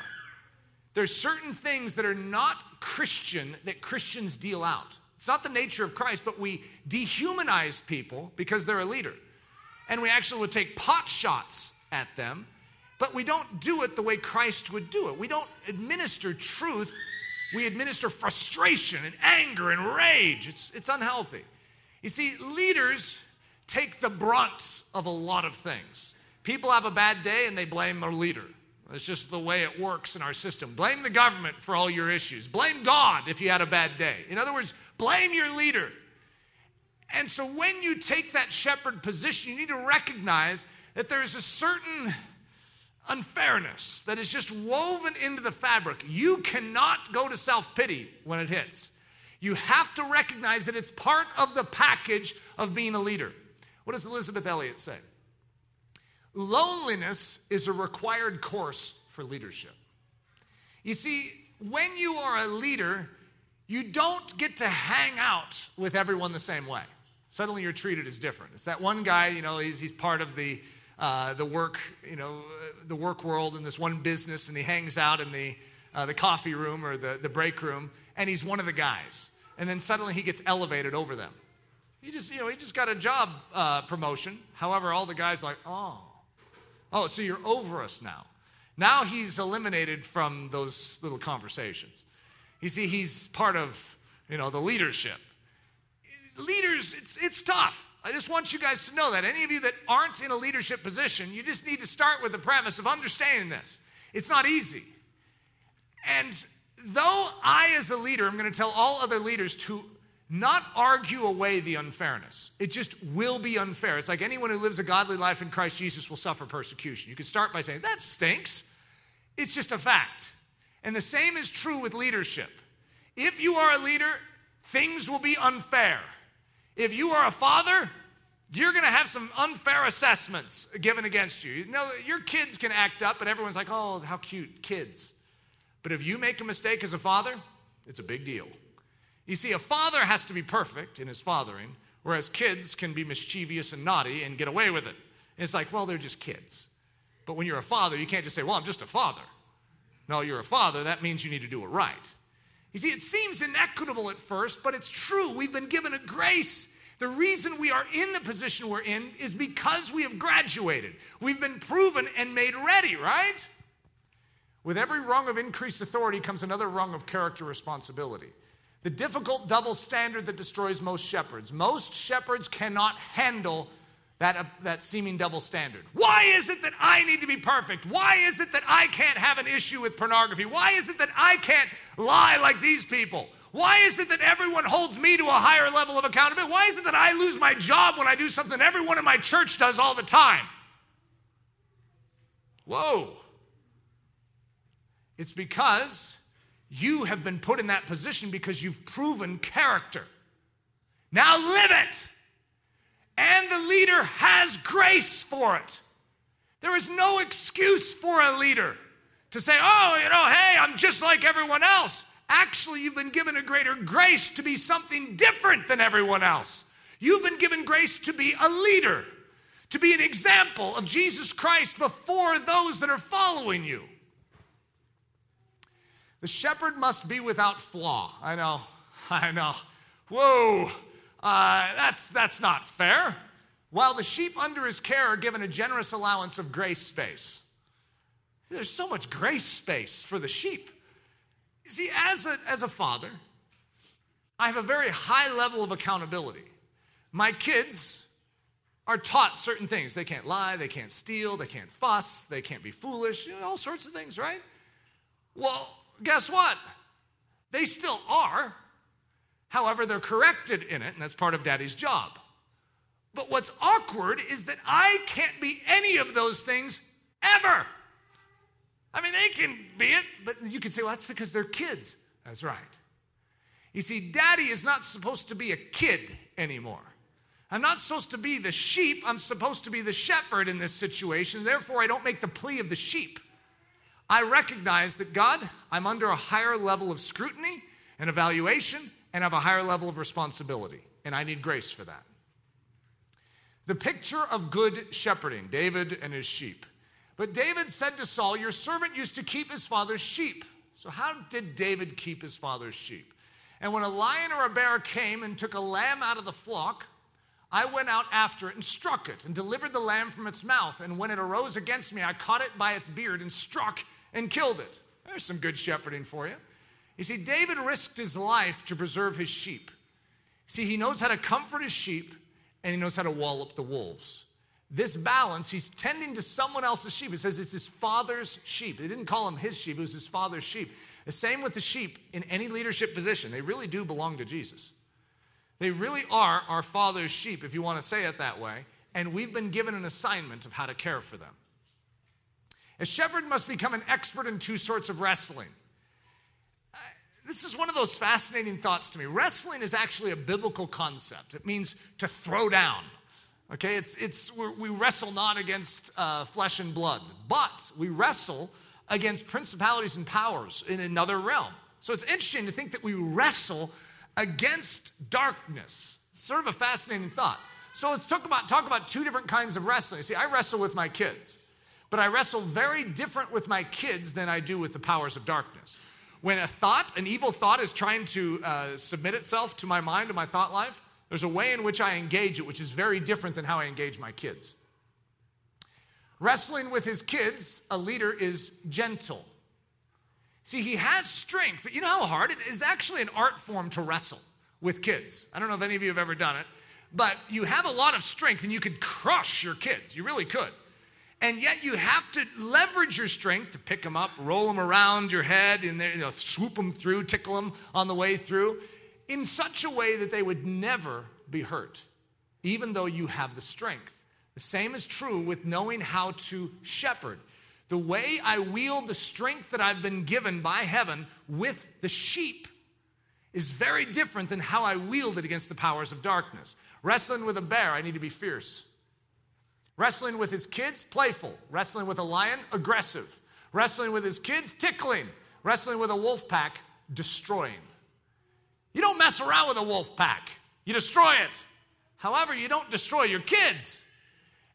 There's certain things that are not Christian that Christians deal out. It's not the nature of Christ, but we dehumanize people because they're a leader. And we actually would take pot shots at them but we don't do it the way Christ would do it. We don't administer truth, we administer frustration and anger and rage. It's, it's unhealthy. You see, leaders take the brunt of a lot of things. People have a bad day and they blame a leader. It's just the way it works in our system. Blame the government for all your issues. Blame God if you had a bad day. In other words, blame your leader. And so when you take that shepherd position, you need to recognize that there is a certain unfairness that is just woven into the fabric. You cannot go to self pity when it hits. You have to recognize that it's part of the package of being a leader. What does Elisabeth Elliot say? Loneliness is a required course for leadership. You see, when you are a leader, you don't get to hang out with everyone the same way. Suddenly you're treated as different. It's that one guy, you know, he's, he's part of the, uh, the work, you know, the work world and this one business, and he hangs out in the, uh, the coffee room or the, the break room, and he's one of the guys. And then suddenly he gets elevated over them. He just, you know, he just got a job uh, promotion. However, all the guys like, oh, oh, so you're over us now. Now he's eliminated from those little conversations. You see, he's part of, you know, the leadership. Leaders, it's, it's tough. I just want you guys to know that. Any of you that aren't in a leadership position, you just need to start with the premise of understanding this. It's not easy. And though I, as a leader, I'm going to tell all other leaders to not argue away the unfairness. It just will be unfair. It's like anyone who lives a godly life in Christ Jesus will suffer persecution. You could start by saying, that stinks. It's just a fact. And the same is true with leadership. If you are a leader, things will be unfair. If you are a father, you're going to have some unfair assessments given against you. You your kids can act up, and everyone's like, oh, how cute, kids. But if you make a mistake as a father, it's a big deal. You see, a father has to be perfect in his fathering, whereas kids can be mischievous and naughty and get away with it. And it's like, well, they're just kids. But when you're a father, you can't just say, well, I'm just a father. No, you're a father. That means you need to do it right. You see, it seems inequitable at first, but it's true. We've been given a grace. The reason we are in the position we're in is because we have graduated. We've been proven and made ready, right? With every rung of increased authority comes another rung of character responsibility. The difficult double standard that destroys most shepherds. Most shepherds cannot handle that, uh, that seeming double standard. Why is it that I need to be perfect? Why is it that I can't have an issue with pornography? Why is it that I can't lie like these people? Why is it that everyone holds me to a higher level of accountability? Why is it that I lose my job when I do something everyone in my church does all the time? Whoa. It's because you have been put in that position because you've proven character. Now live it and the leader has grace for it. There is no excuse for a leader to say, oh, you know, hey, I'm just like everyone else. Actually, you've been given a greater grace to be something different than everyone else. You've been given grace to be a leader, to be an example of Jesus Christ before those that are following you. The shepherd must be without flaw. I know, I know. Whoa, uh, that's, that's not fair. While the sheep under his care are given a generous allowance of grace space. There's so much grace space for the sheep. You see, as a, as a father, I have a very high level of accountability. My kids are taught certain things. They can't lie, they can't steal, they can't fuss, they can't be foolish, you know, all sorts of things, right? Well, guess what? They still are. However, they're corrected in it, and that's part of daddy's job. But what's awkward is that I can't be any of those things ever. I mean, they can be it, but you can say, well, that's because they're kids. That's right. You see, daddy is not supposed to be a kid anymore. I'm not supposed to be the sheep, I'm supposed to be the shepherd in this situation. Therefore, I don't make the plea of the sheep. I recognize that God, I'm under a higher level of scrutiny and evaluation, and have a higher level of responsibility. And I need grace for that. The picture of good shepherding, David and his sheep. But David said to Saul, Your servant used to keep his father's sheep. So, how did David keep his father's sheep? And when a lion or a bear came and took a lamb out of the flock, I went out after it and struck it and delivered the lamb from its mouth. And when it arose against me, I caught it by its beard and struck and killed it. There's some good shepherding for you. You see, David risked his life to preserve his sheep. See, he knows how to comfort his sheep and he knows how to wall up the wolves. This balance, he's tending to someone else's sheep. It says it's his father's sheep. They didn't call him his sheep, it was his father's sheep. The same with the sheep in any leadership position. They really do belong to Jesus. They really are our father's sheep, if you want to say it that way. And we've been given an assignment of how to care for them. A shepherd must become an expert in two sorts of wrestling. This is one of those fascinating thoughts to me. Wrestling is actually a biblical concept. It means to throw down. Okay, it's, it's, we wrestle not against uh, flesh and blood, but we wrestle against principalities and powers in another realm. So it's interesting to think that we wrestle against darkness. Sort of a fascinating thought. So let's talk about, talk about two different kinds of wrestling. See, I wrestle with my kids, but I wrestle very different with my kids than I do with the powers of darkness. When a thought, an evil thought, is trying to uh, submit itself to my mind and my thought life, there's a way in which I engage it, which is very different than how I engage my kids. Wrestling with his kids, a leader is gentle. See, he has strength, but you know how hard it is actually an art form to wrestle with kids. I don't know if any of you have ever done it, but you have a lot of strength and you could crush your kids. You really could. And yet you have to leverage your strength to pick them up, roll them around your head, and you know, swoop them through, tickle them on the way through, in such a way that they would never be hurt, even though you have the strength. The same is true with knowing how to shepherd. The way I wield the strength that I've been given by heaven with the sheep is very different than how I wield it against the powers of darkness. Wrestling with a bear, I need to be fierce. Wrestling with his kids, playful. Wrestling with a lion, aggressive. Wrestling with his kids, tickling. Wrestling with a wolf pack, destroying. You don't mess around with a wolf pack, you destroy it. However, you don't destroy your kids.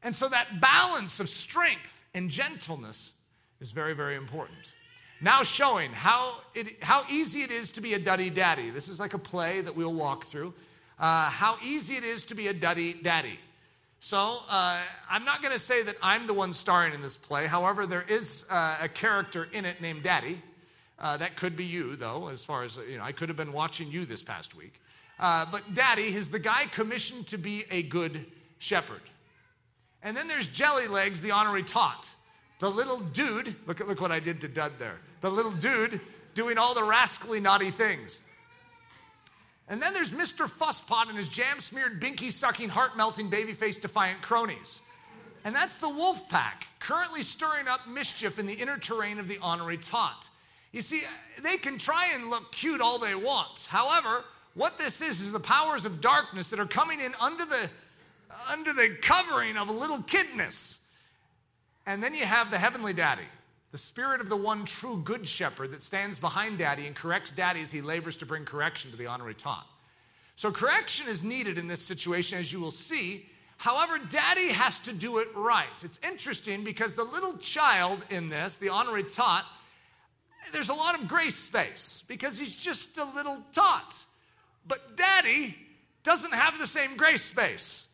And so that balance of strength and gentleness is very, very important. Now, showing how, it, how easy it is to be a duddy daddy. This is like a play that we'll walk through. Uh, how easy it is to be a duddy daddy. So, uh, I'm not going to say that I'm the one starring in this play. However, there is uh, a character in it named Daddy. Uh, that could be you, though, as far as, you know, I could have been watching you this past week. Uh, but Daddy is the guy commissioned to be a good shepherd. And then there's Jelly Legs, the honorary tot. The little dude, look, look what I did to Dud there. The little dude doing all the rascally naughty things. And then there's Mr. Fusspot and his jam smeared, binky sucking, heart melting, baby face defiant cronies. And that's the wolf pack, currently stirring up mischief in the inner terrain of the honorary tot. You see, they can try and look cute all they want. However, what this is is the powers of darkness that are coming in under the under the covering of a little kidness. And then you have the heavenly daddy, the spirit of the one true good shepherd that stands behind daddy and corrects daddy as he labors to bring correction to the honorary tot. So, correction is needed in this situation, as you will see. However, daddy has to do it right. It's interesting because the little child in this, the honorary tot, there's a lot of grace space because he's just a little tot. But daddy doesn't have the same grace space.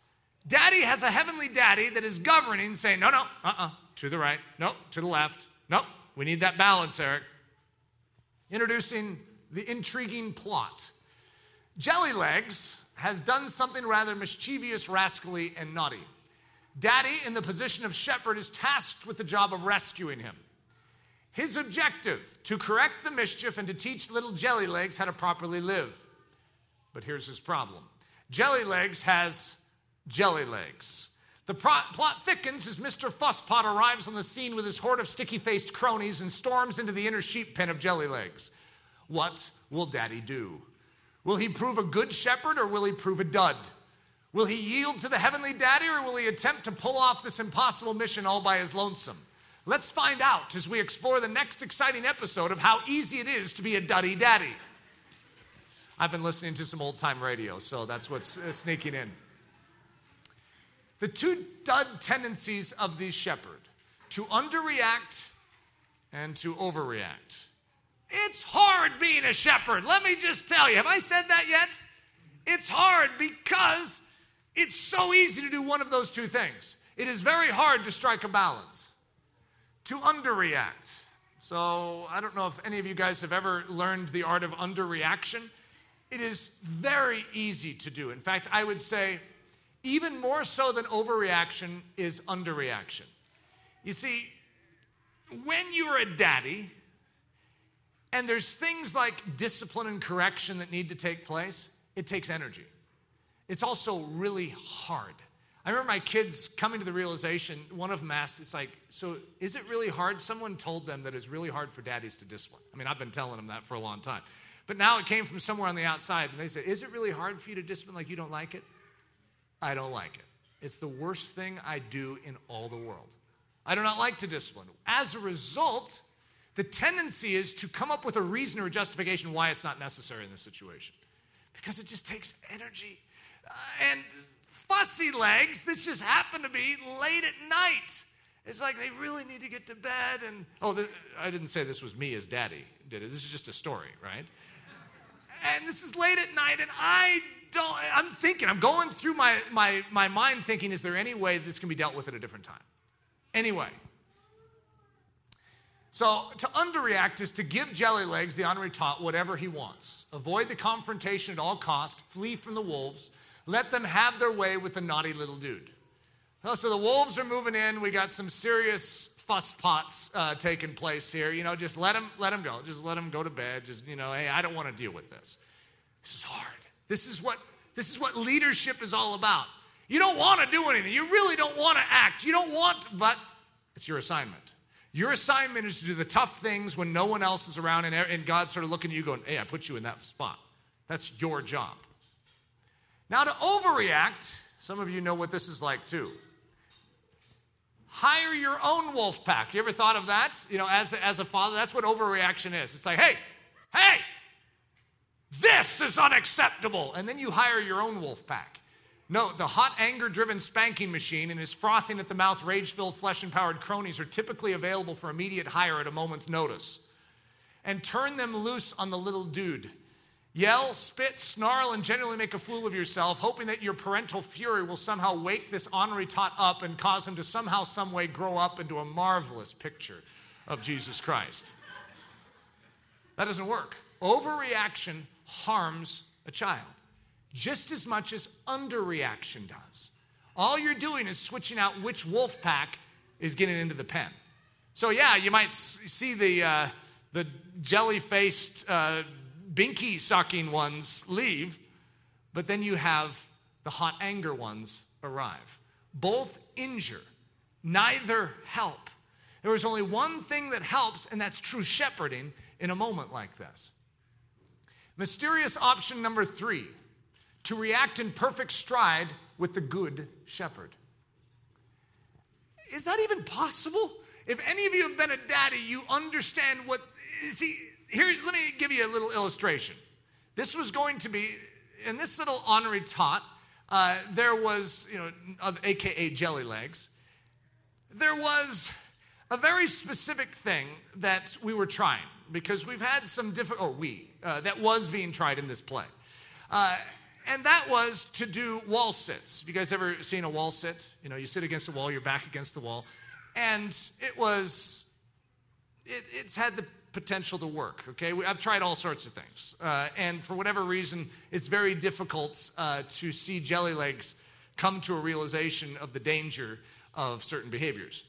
Daddy has a heavenly daddy that is governing, saying, no, no, uh uh-uh, uh, to the right, no, to the left, no, we need that balance, Eric. Introducing the intriguing plot. Jelly Legs has done something rather mischievous, rascally, and naughty. Daddy, in the position of shepherd, is tasked with the job of rescuing him. His objective, to correct the mischief and to teach little Jelly Legs how to properly live. But here's his problem Jelly Legs has jelly legs. The plot thickens as Mr. Fusspot arrives on the scene with his horde of sticky faced cronies and storms into the inner sheep pen of jelly legs. What will Daddy do? Will he prove a good shepherd or will he prove a dud? Will he yield to the heavenly daddy or will he attempt to pull off this impossible mission all by his lonesome? Let's find out as we explore the next exciting episode of how easy it is to be a duddy daddy. I've been listening to some old time radio, so that's what's uh, sneaking in. The two dud tendencies of the shepherd to underreact and to overreact. It's hard being a shepherd. Let me just tell you. Have I said that yet? It's hard because it's so easy to do one of those two things. It is very hard to strike a balance, to underreact. So, I don't know if any of you guys have ever learned the art of underreaction. It is very easy to do. In fact, I would say even more so than overreaction is underreaction. You see, when you're a daddy and there's things like discipline and correction that need to take place, it takes energy. It's also really hard. I remember my kids coming to the realization, one of them asked, it's like, so is it really hard? Someone told them that it's really hard for daddies to discipline. I mean, I've been telling them that for a long time. But now it came from somewhere on the outside, and they said, Is it really hard for you to discipline like you don't like it? I don't like it. It's the worst thing I do in all the world. I do not like to discipline. As a result, the tendency is to come up with a reason or a justification why it's not necessary in this situation. Because it just takes energy. Uh, and fussy legs, this just happened to be late at night. It's like they really need to get to bed. And oh, I didn't say this was me as daddy, did it? This is just a story, right? and this is late at night, and I don't, I'm thinking, I'm going through my, my, my mind thinking, is there any way this can be dealt with at a different time? Anyway. So to underreact is to give Jelly Legs, the honorary tot, whatever he wants. Avoid the confrontation at all costs, flee from the wolves, let them have their way with the naughty little dude. so the wolves are moving in. We got some serious fuss pots uh, taking place here. You know, just let them, let them go. Just let them go to bed. Just, you know, hey, I don't want to deal with this. This is hard. This is what, this is what leadership is all about. You don't want to do anything. You really don't want to act. You don't want, but it's your assignment. Your assignment is to do the tough things when no one else is around and, and God's sort of looking at you going, hey, I put you in that spot. That's your job. Now, to overreact, some of you know what this is like too hire your own wolf pack. You ever thought of that? You know, as, as a father, that's what overreaction is. It's like, hey, hey, this is unacceptable. And then you hire your own wolf pack. No, the hot anger driven spanking machine and his frothing at the mouth, rage filled, flesh empowered cronies are typically available for immediate hire at a moment's notice. And turn them loose on the little dude. Yell, spit, snarl, and generally make a fool of yourself, hoping that your parental fury will somehow wake this honorary tot up and cause him to somehow, some way grow up into a marvelous picture of Jesus Christ. That doesn't work. Overreaction harms a child just as much as underreaction does. All you're doing is switching out which wolf pack is getting into the pen. So, yeah, you might see the, uh, the jelly faced uh, binky sucking ones leave, but then you have the hot anger ones arrive. Both injure, neither help. There is only one thing that helps, and that's true shepherding in a moment like this. Mysterious option number three to react in perfect stride with the good shepherd. Is that even possible? If any of you have been a daddy, you understand what. See, here, let me give you a little illustration. This was going to be, in this little honorary tot, uh, there was, you know, AKA jelly legs, there was a very specific thing that we were trying because we've had some different, or we, uh, that was being tried in this play. Uh, and that was to do wall sits. You guys ever seen a wall sit? You know, you sit against a wall, your back against the wall. And it was, it, it's had the potential to work. Okay, I've tried all sorts of things, uh, and for whatever reason, it's very difficult uh, to see jelly legs come to a realization of the danger of certain behaviors.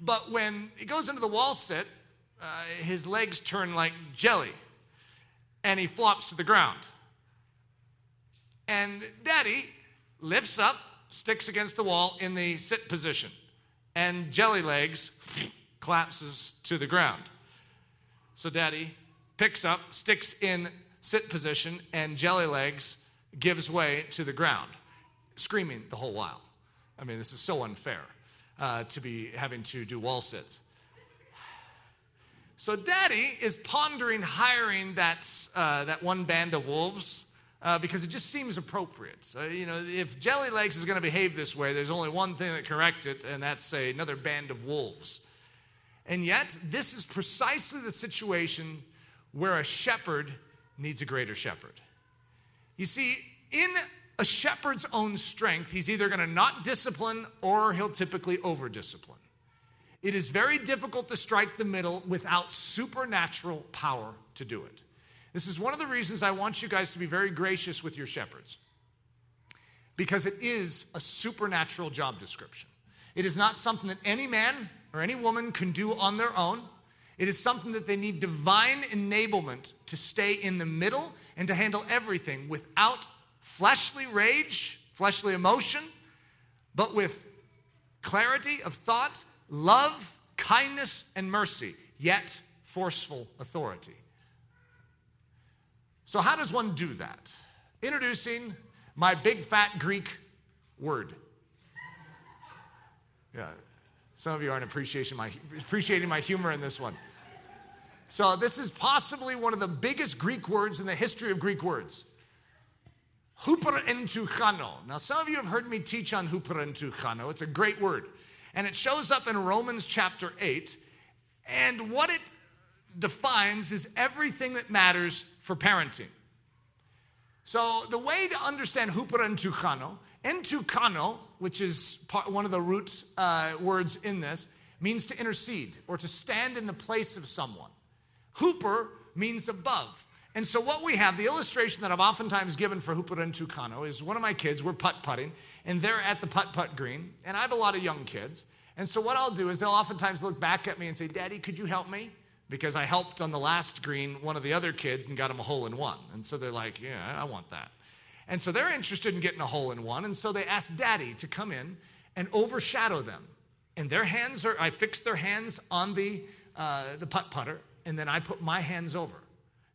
But when it goes into the wall sit, uh, his legs turn like jelly, and he flops to the ground. And Daddy lifts up, sticks against the wall in the sit position, and jelly legs collapses to the ground. So daddy picks up, sticks in sit position, and jelly legs gives way to the ground, screaming the whole while. I mean, this is so unfair uh, to be having to do wall sits. So daddy is pondering hiring that, uh, that one band of wolves uh, because it just seems appropriate. Uh, you know, if Jelly Legs is going to behave this way, there's only one thing that correct it, and that's another band of wolves. And yet, this is precisely the situation where a shepherd needs a greater shepherd. You see, in a shepherd's own strength, he's either going to not discipline or he'll typically over discipline. It is very difficult to strike the middle without supernatural power to do it. This is one of the reasons I want you guys to be very gracious with your shepherds, because it is a supernatural job description. It is not something that any man or any woman can do on their own. It is something that they need divine enablement to stay in the middle and to handle everything without fleshly rage, fleshly emotion, but with clarity of thought, love, kindness, and mercy, yet forceful authority. So, how does one do that? Introducing my big fat Greek word. Yeah, some of you aren't appreciating my, appreciating my humor in this one. So, this is possibly one of the biggest Greek words in the history of Greek words. Huperentuchano. Now, some of you have heard me teach on huperentuchano. It's a great word. And it shows up in Romans chapter 8. And what it defines is everything that matters for parenting. So, the way to understand huperentuchano, entuchano, which is part, one of the root uh, words in this, means to intercede or to stand in the place of someone. Huper means above. And so, what we have, the illustration that I've oftentimes given for Huperentuchano is one of my kids, we're putt putting, and they're at the putt putt green, and I have a lot of young kids. And so, what I'll do is they'll oftentimes look back at me and say, Daddy, could you help me? Because I helped on the last green one of the other kids and got him a hole in one. And so they're like, Yeah, I want that. And so they're interested in getting a hole in one. And so they ask Daddy to come in and overshadow them. And their hands are, I fix their hands on the, uh, the putt putter, and then I put my hands over.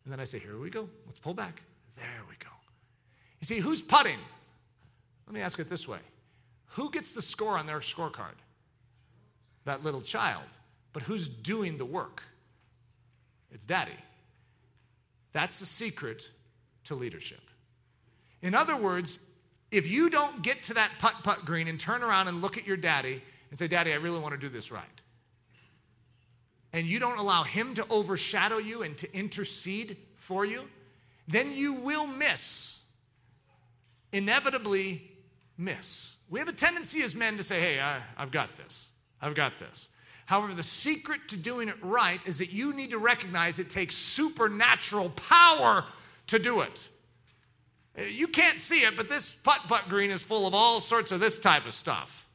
And then I say, Here we go. Let's pull back. There we go. You see, who's putting? Let me ask it this way Who gets the score on their scorecard? That little child. But who's doing the work? It's daddy. That's the secret to leadership. In other words, if you don't get to that putt putt green and turn around and look at your daddy and say, Daddy, I really want to do this right, and you don't allow Him to overshadow you and to intercede for you, then you will miss. Inevitably miss. We have a tendency as men to say, hey, I, have got this. I've got this. However, the secret to doing it right is that you need to recognize it takes supernatural power to do it. You can't see it, but this putt putt green is full of all sorts of this type of stuff.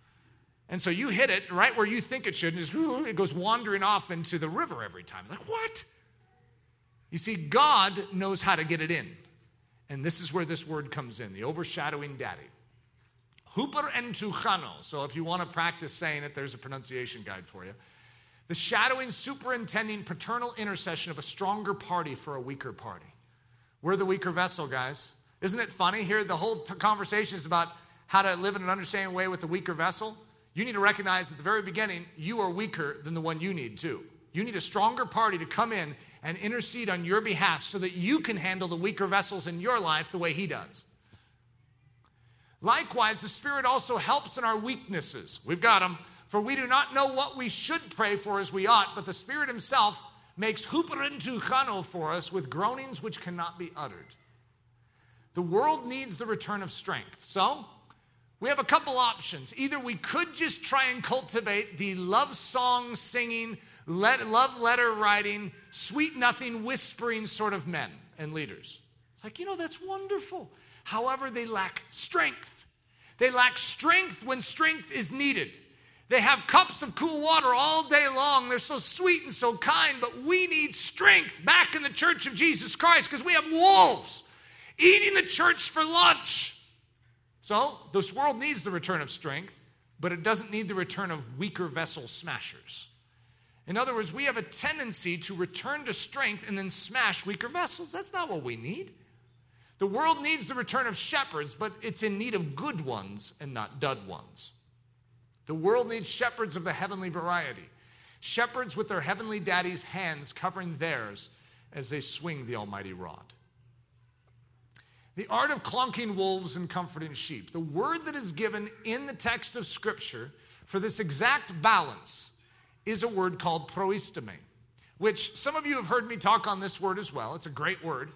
And so you hit it right where you think it should, and it goes wandering off into the river every time. It's like, what? You see, God knows how to get it in. And this is where this word comes in the overshadowing daddy. Huper entuchano. So if you want to practice saying it, there's a pronunciation guide for you. The shadowing, superintending, paternal intercession of a stronger party for a weaker party. We're the weaker vessel, guys. Isn't it funny here? The whole t- conversation is about how to live in an understanding way with the weaker vessel. You need to recognize at the very beginning, you are weaker than the one you need, too. You need a stronger party to come in and intercede on your behalf so that you can handle the weaker vessels in your life the way He does. Likewise, the Spirit also helps in our weaknesses. We've got them. For we do not know what we should pray for as we ought, but the Spirit Himself makes huperentuchano for us with groanings which cannot be uttered. The world needs the return of strength. So, we have a couple options. Either we could just try and cultivate the love song singing, love letter writing, sweet nothing whispering sort of men and leaders. It's like, you know, that's wonderful. However, they lack strength. They lack strength when strength is needed. They have cups of cool water all day long. They're so sweet and so kind, but we need strength back in the church of Jesus Christ because we have wolves eating the church for lunch. So, this world needs the return of strength, but it doesn't need the return of weaker vessel smashers. In other words, we have a tendency to return to strength and then smash weaker vessels. That's not what we need. The world needs the return of shepherds, but it's in need of good ones and not dud ones. The world needs shepherds of the heavenly variety, shepherds with their heavenly daddy's hands covering theirs as they swing the almighty rod. The art of clunking wolves and comforting sheep. The word that is given in the text of Scripture for this exact balance is a word called proistome, which some of you have heard me talk on this word as well. It's a great word.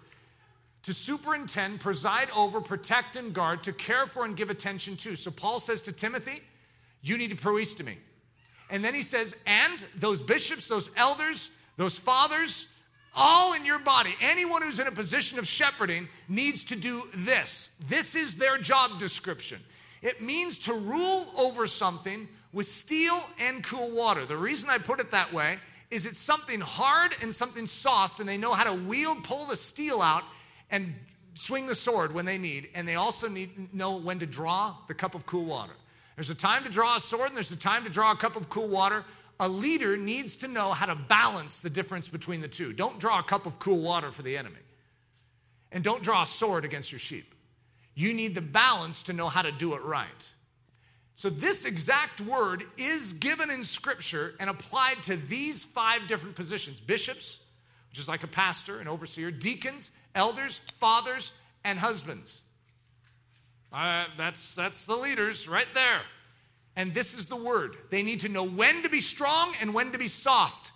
To superintend, preside over, protect, and guard, to care for and give attention to. So Paul says to Timothy, You need to proistome. And then he says, And those bishops, those elders, those fathers, all in your body, anyone who's in a position of shepherding needs to do this. This is their job description. It means to rule over something with steel and cool water. The reason I put it that way is it's something hard and something soft, and they know how to wield, pull the steel out, and swing the sword when they need. And they also need know when to draw the cup of cool water. There's a time to draw a sword and there's a time to draw a cup of cool water. A leader needs to know how to balance the difference between the two. Don't draw a cup of cool water for the enemy. And don't draw a sword against your sheep. You need the balance to know how to do it right. So, this exact word is given in Scripture and applied to these five different positions bishops, which is like a pastor, an overseer, deacons, elders, fathers, and husbands. Uh, that's, that's the leaders right there. And this is the word. They need to know when to be strong and when to be soft.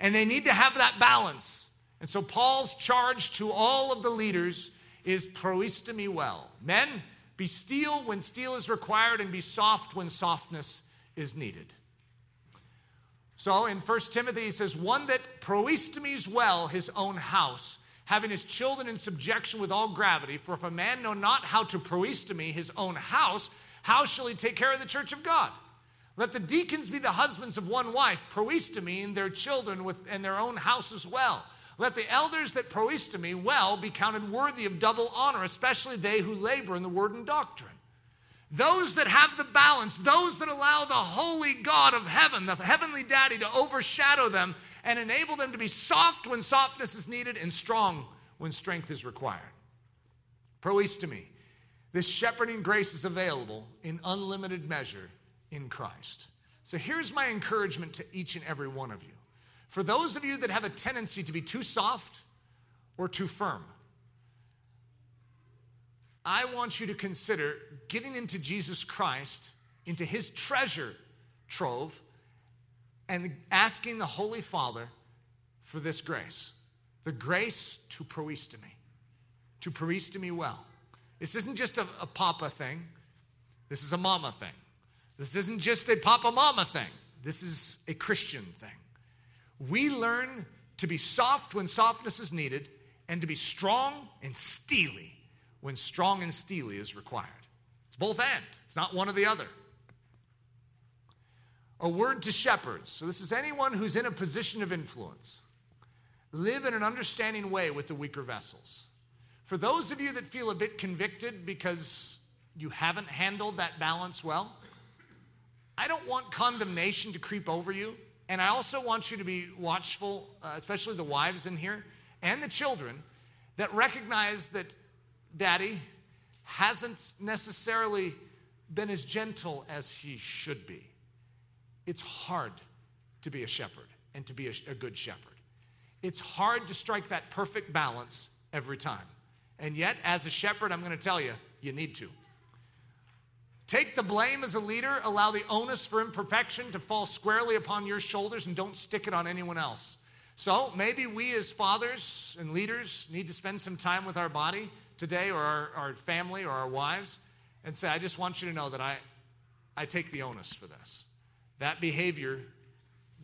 And they need to have that balance. And so, Paul's charge to all of the leaders is proistemi well. Men, be steel when steel is required, and be soft when softness is needed. So in 1 Timothy, he says, One that proistemes well his own house, having his children in subjection with all gravity. For if a man know not how to proistemi his own house, how shall he take care of the church of God? Let the deacons be the husbands of one wife, proistemi, and their children with, and their own house as well. Let the elders that proistemi well be counted worthy of double honor, especially they who labor in the word and doctrine. Those that have the balance, those that allow the holy God of heaven, the heavenly daddy, to overshadow them and enable them to be soft when softness is needed and strong when strength is required. Proistemi. This shepherding grace is available in unlimited measure in Christ. So here's my encouragement to each and every one of you. For those of you that have a tendency to be too soft or too firm, I want you to consider getting into Jesus Christ, into his treasure trove, and asking the Holy Father for this grace the grace to proistemi, to proistemi well. This isn't just a, a papa thing, this is a mama thing. This isn't just a papa mama thing, this is a Christian thing. We learn to be soft when softness is needed and to be strong and steely when strong and steely is required. It's both and, it's not one or the other. A word to shepherds. So, this is anyone who's in a position of influence. Live in an understanding way with the weaker vessels. For those of you that feel a bit convicted because you haven't handled that balance well, I don't want condemnation to creep over you. And I also want you to be watchful, uh, especially the wives in here and the children, that recognize that daddy hasn't necessarily been as gentle as he should be. It's hard to be a shepherd and to be a, a good shepherd. It's hard to strike that perfect balance every time. And yet, as a shepherd, I'm going to tell you, you need to. Take the blame as a leader, allow the onus for imperfection to fall squarely upon your shoulders, and don't stick it on anyone else. So maybe we as fathers and leaders need to spend some time with our body today or our, our family or our wives and say, I just want you to know that I, I take the onus for this. That behavior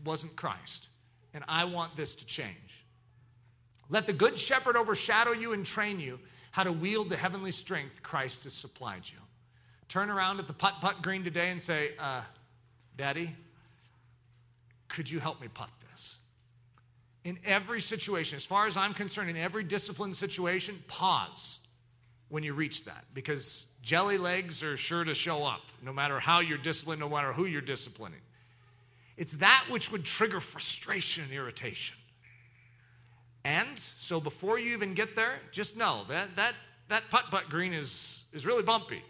wasn't Christ, and I want this to change. Let the good shepherd overshadow you and train you how to wield the heavenly strength Christ has supplied you turn around at the putt putt green today and say, uh, Daddy, could you help me putt this? In every situation, as far as I'm concerned, in every disciplined situation, pause when you reach that because jelly legs are sure to show up no matter how you're disciplined, no matter who you're disciplining. It's that which would trigger frustration and irritation. And so before you even get there, just know that that, that putt putt green is, is really bumpy.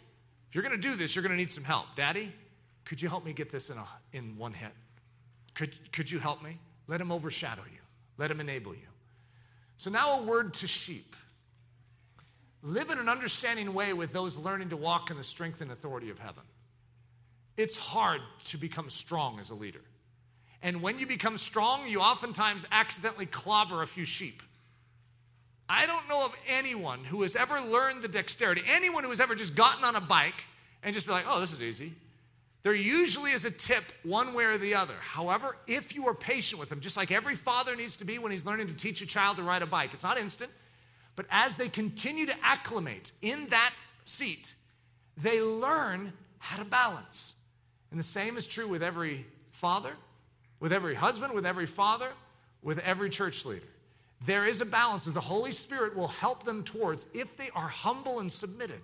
If you're going to do this, you're going to need some help. Daddy, could you help me get this in, a, in one hit? Could, could you help me? Let him overshadow you, let him enable you. So, now a word to sheep. Live in an understanding way with those learning to walk in the strength and authority of heaven. It's hard to become strong as a leader. And when you become strong, you oftentimes accidentally clobber a few sheep. I don't know of anyone who has ever learned the dexterity, anyone who has ever just gotten on a bike and just be like, oh, this is easy. There usually is a tip one way or the other. However, if you are patient with them, just like every father needs to be when he's learning to teach a child to ride a bike, it's not instant, but as they continue to acclimate in that seat, they learn how to balance. And the same is true with every father, with every husband, with every father, with every church leader. There is a balance that the Holy Spirit will help them towards if they are humble and submitted.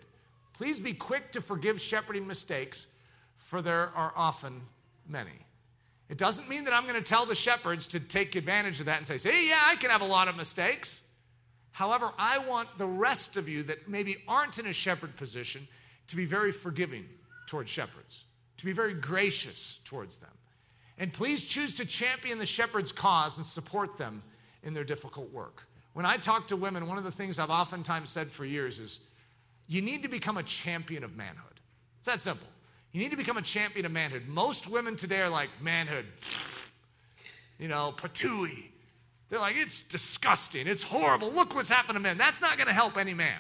Please be quick to forgive shepherding mistakes, for there are often many. It doesn't mean that I'm going to tell the shepherds to take advantage of that and say, see, yeah, I can have a lot of mistakes. However, I want the rest of you that maybe aren't in a shepherd position to be very forgiving towards shepherds, to be very gracious towards them. And please choose to champion the shepherd's cause and support them in their difficult work. When I talk to women, one of the things I've oftentimes said for years is you need to become a champion of manhood. It's that simple. You need to become a champion of manhood. Most women today are like, manhood, you know, patooey. They're like, it's disgusting. It's horrible. Look what's happened to men. That's not going to help any man.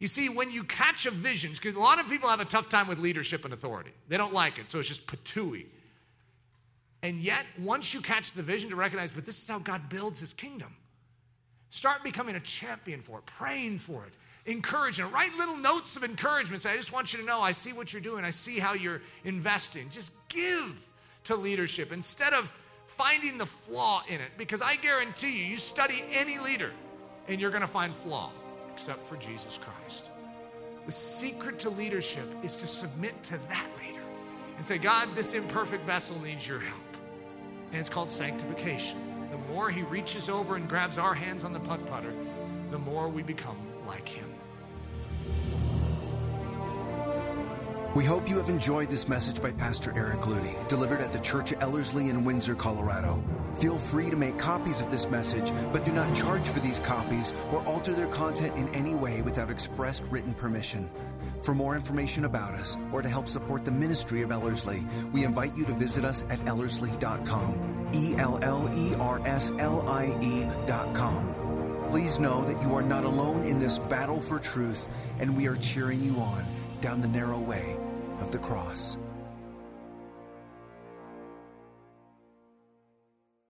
You see, when you catch a vision, because a lot of people have a tough time with leadership and authority, they don't like it, so it's just patooey. And yet, once you catch the vision to recognize, but this is how God builds his kingdom, start becoming a champion for it, praying for it, encouraging. It. Write little notes of encouragement. Say, I just want you to know I see what you're doing, I see how you're investing. Just give to leadership instead of finding the flaw in it. Because I guarantee you, you study any leader and you're going to find flaw, except for Jesus Christ. The secret to leadership is to submit to that leader and say, God, this imperfect vessel needs your help. And it's called sanctification. The more he reaches over and grabs our hands on the putt putter, the more we become like him. We hope you have enjoyed this message by Pastor Eric Ludy, delivered at the Church of Ellerslie in Windsor, Colorado. Feel free to make copies of this message, but do not charge for these copies or alter their content in any way without expressed written permission. For more information about us or to help support the ministry of Ellerslie, we invite you to visit us at ellerslie.com. E L L E R S L I E.com. Please know that you are not alone in this battle for truth, and we are cheering you on down the narrow way of the cross.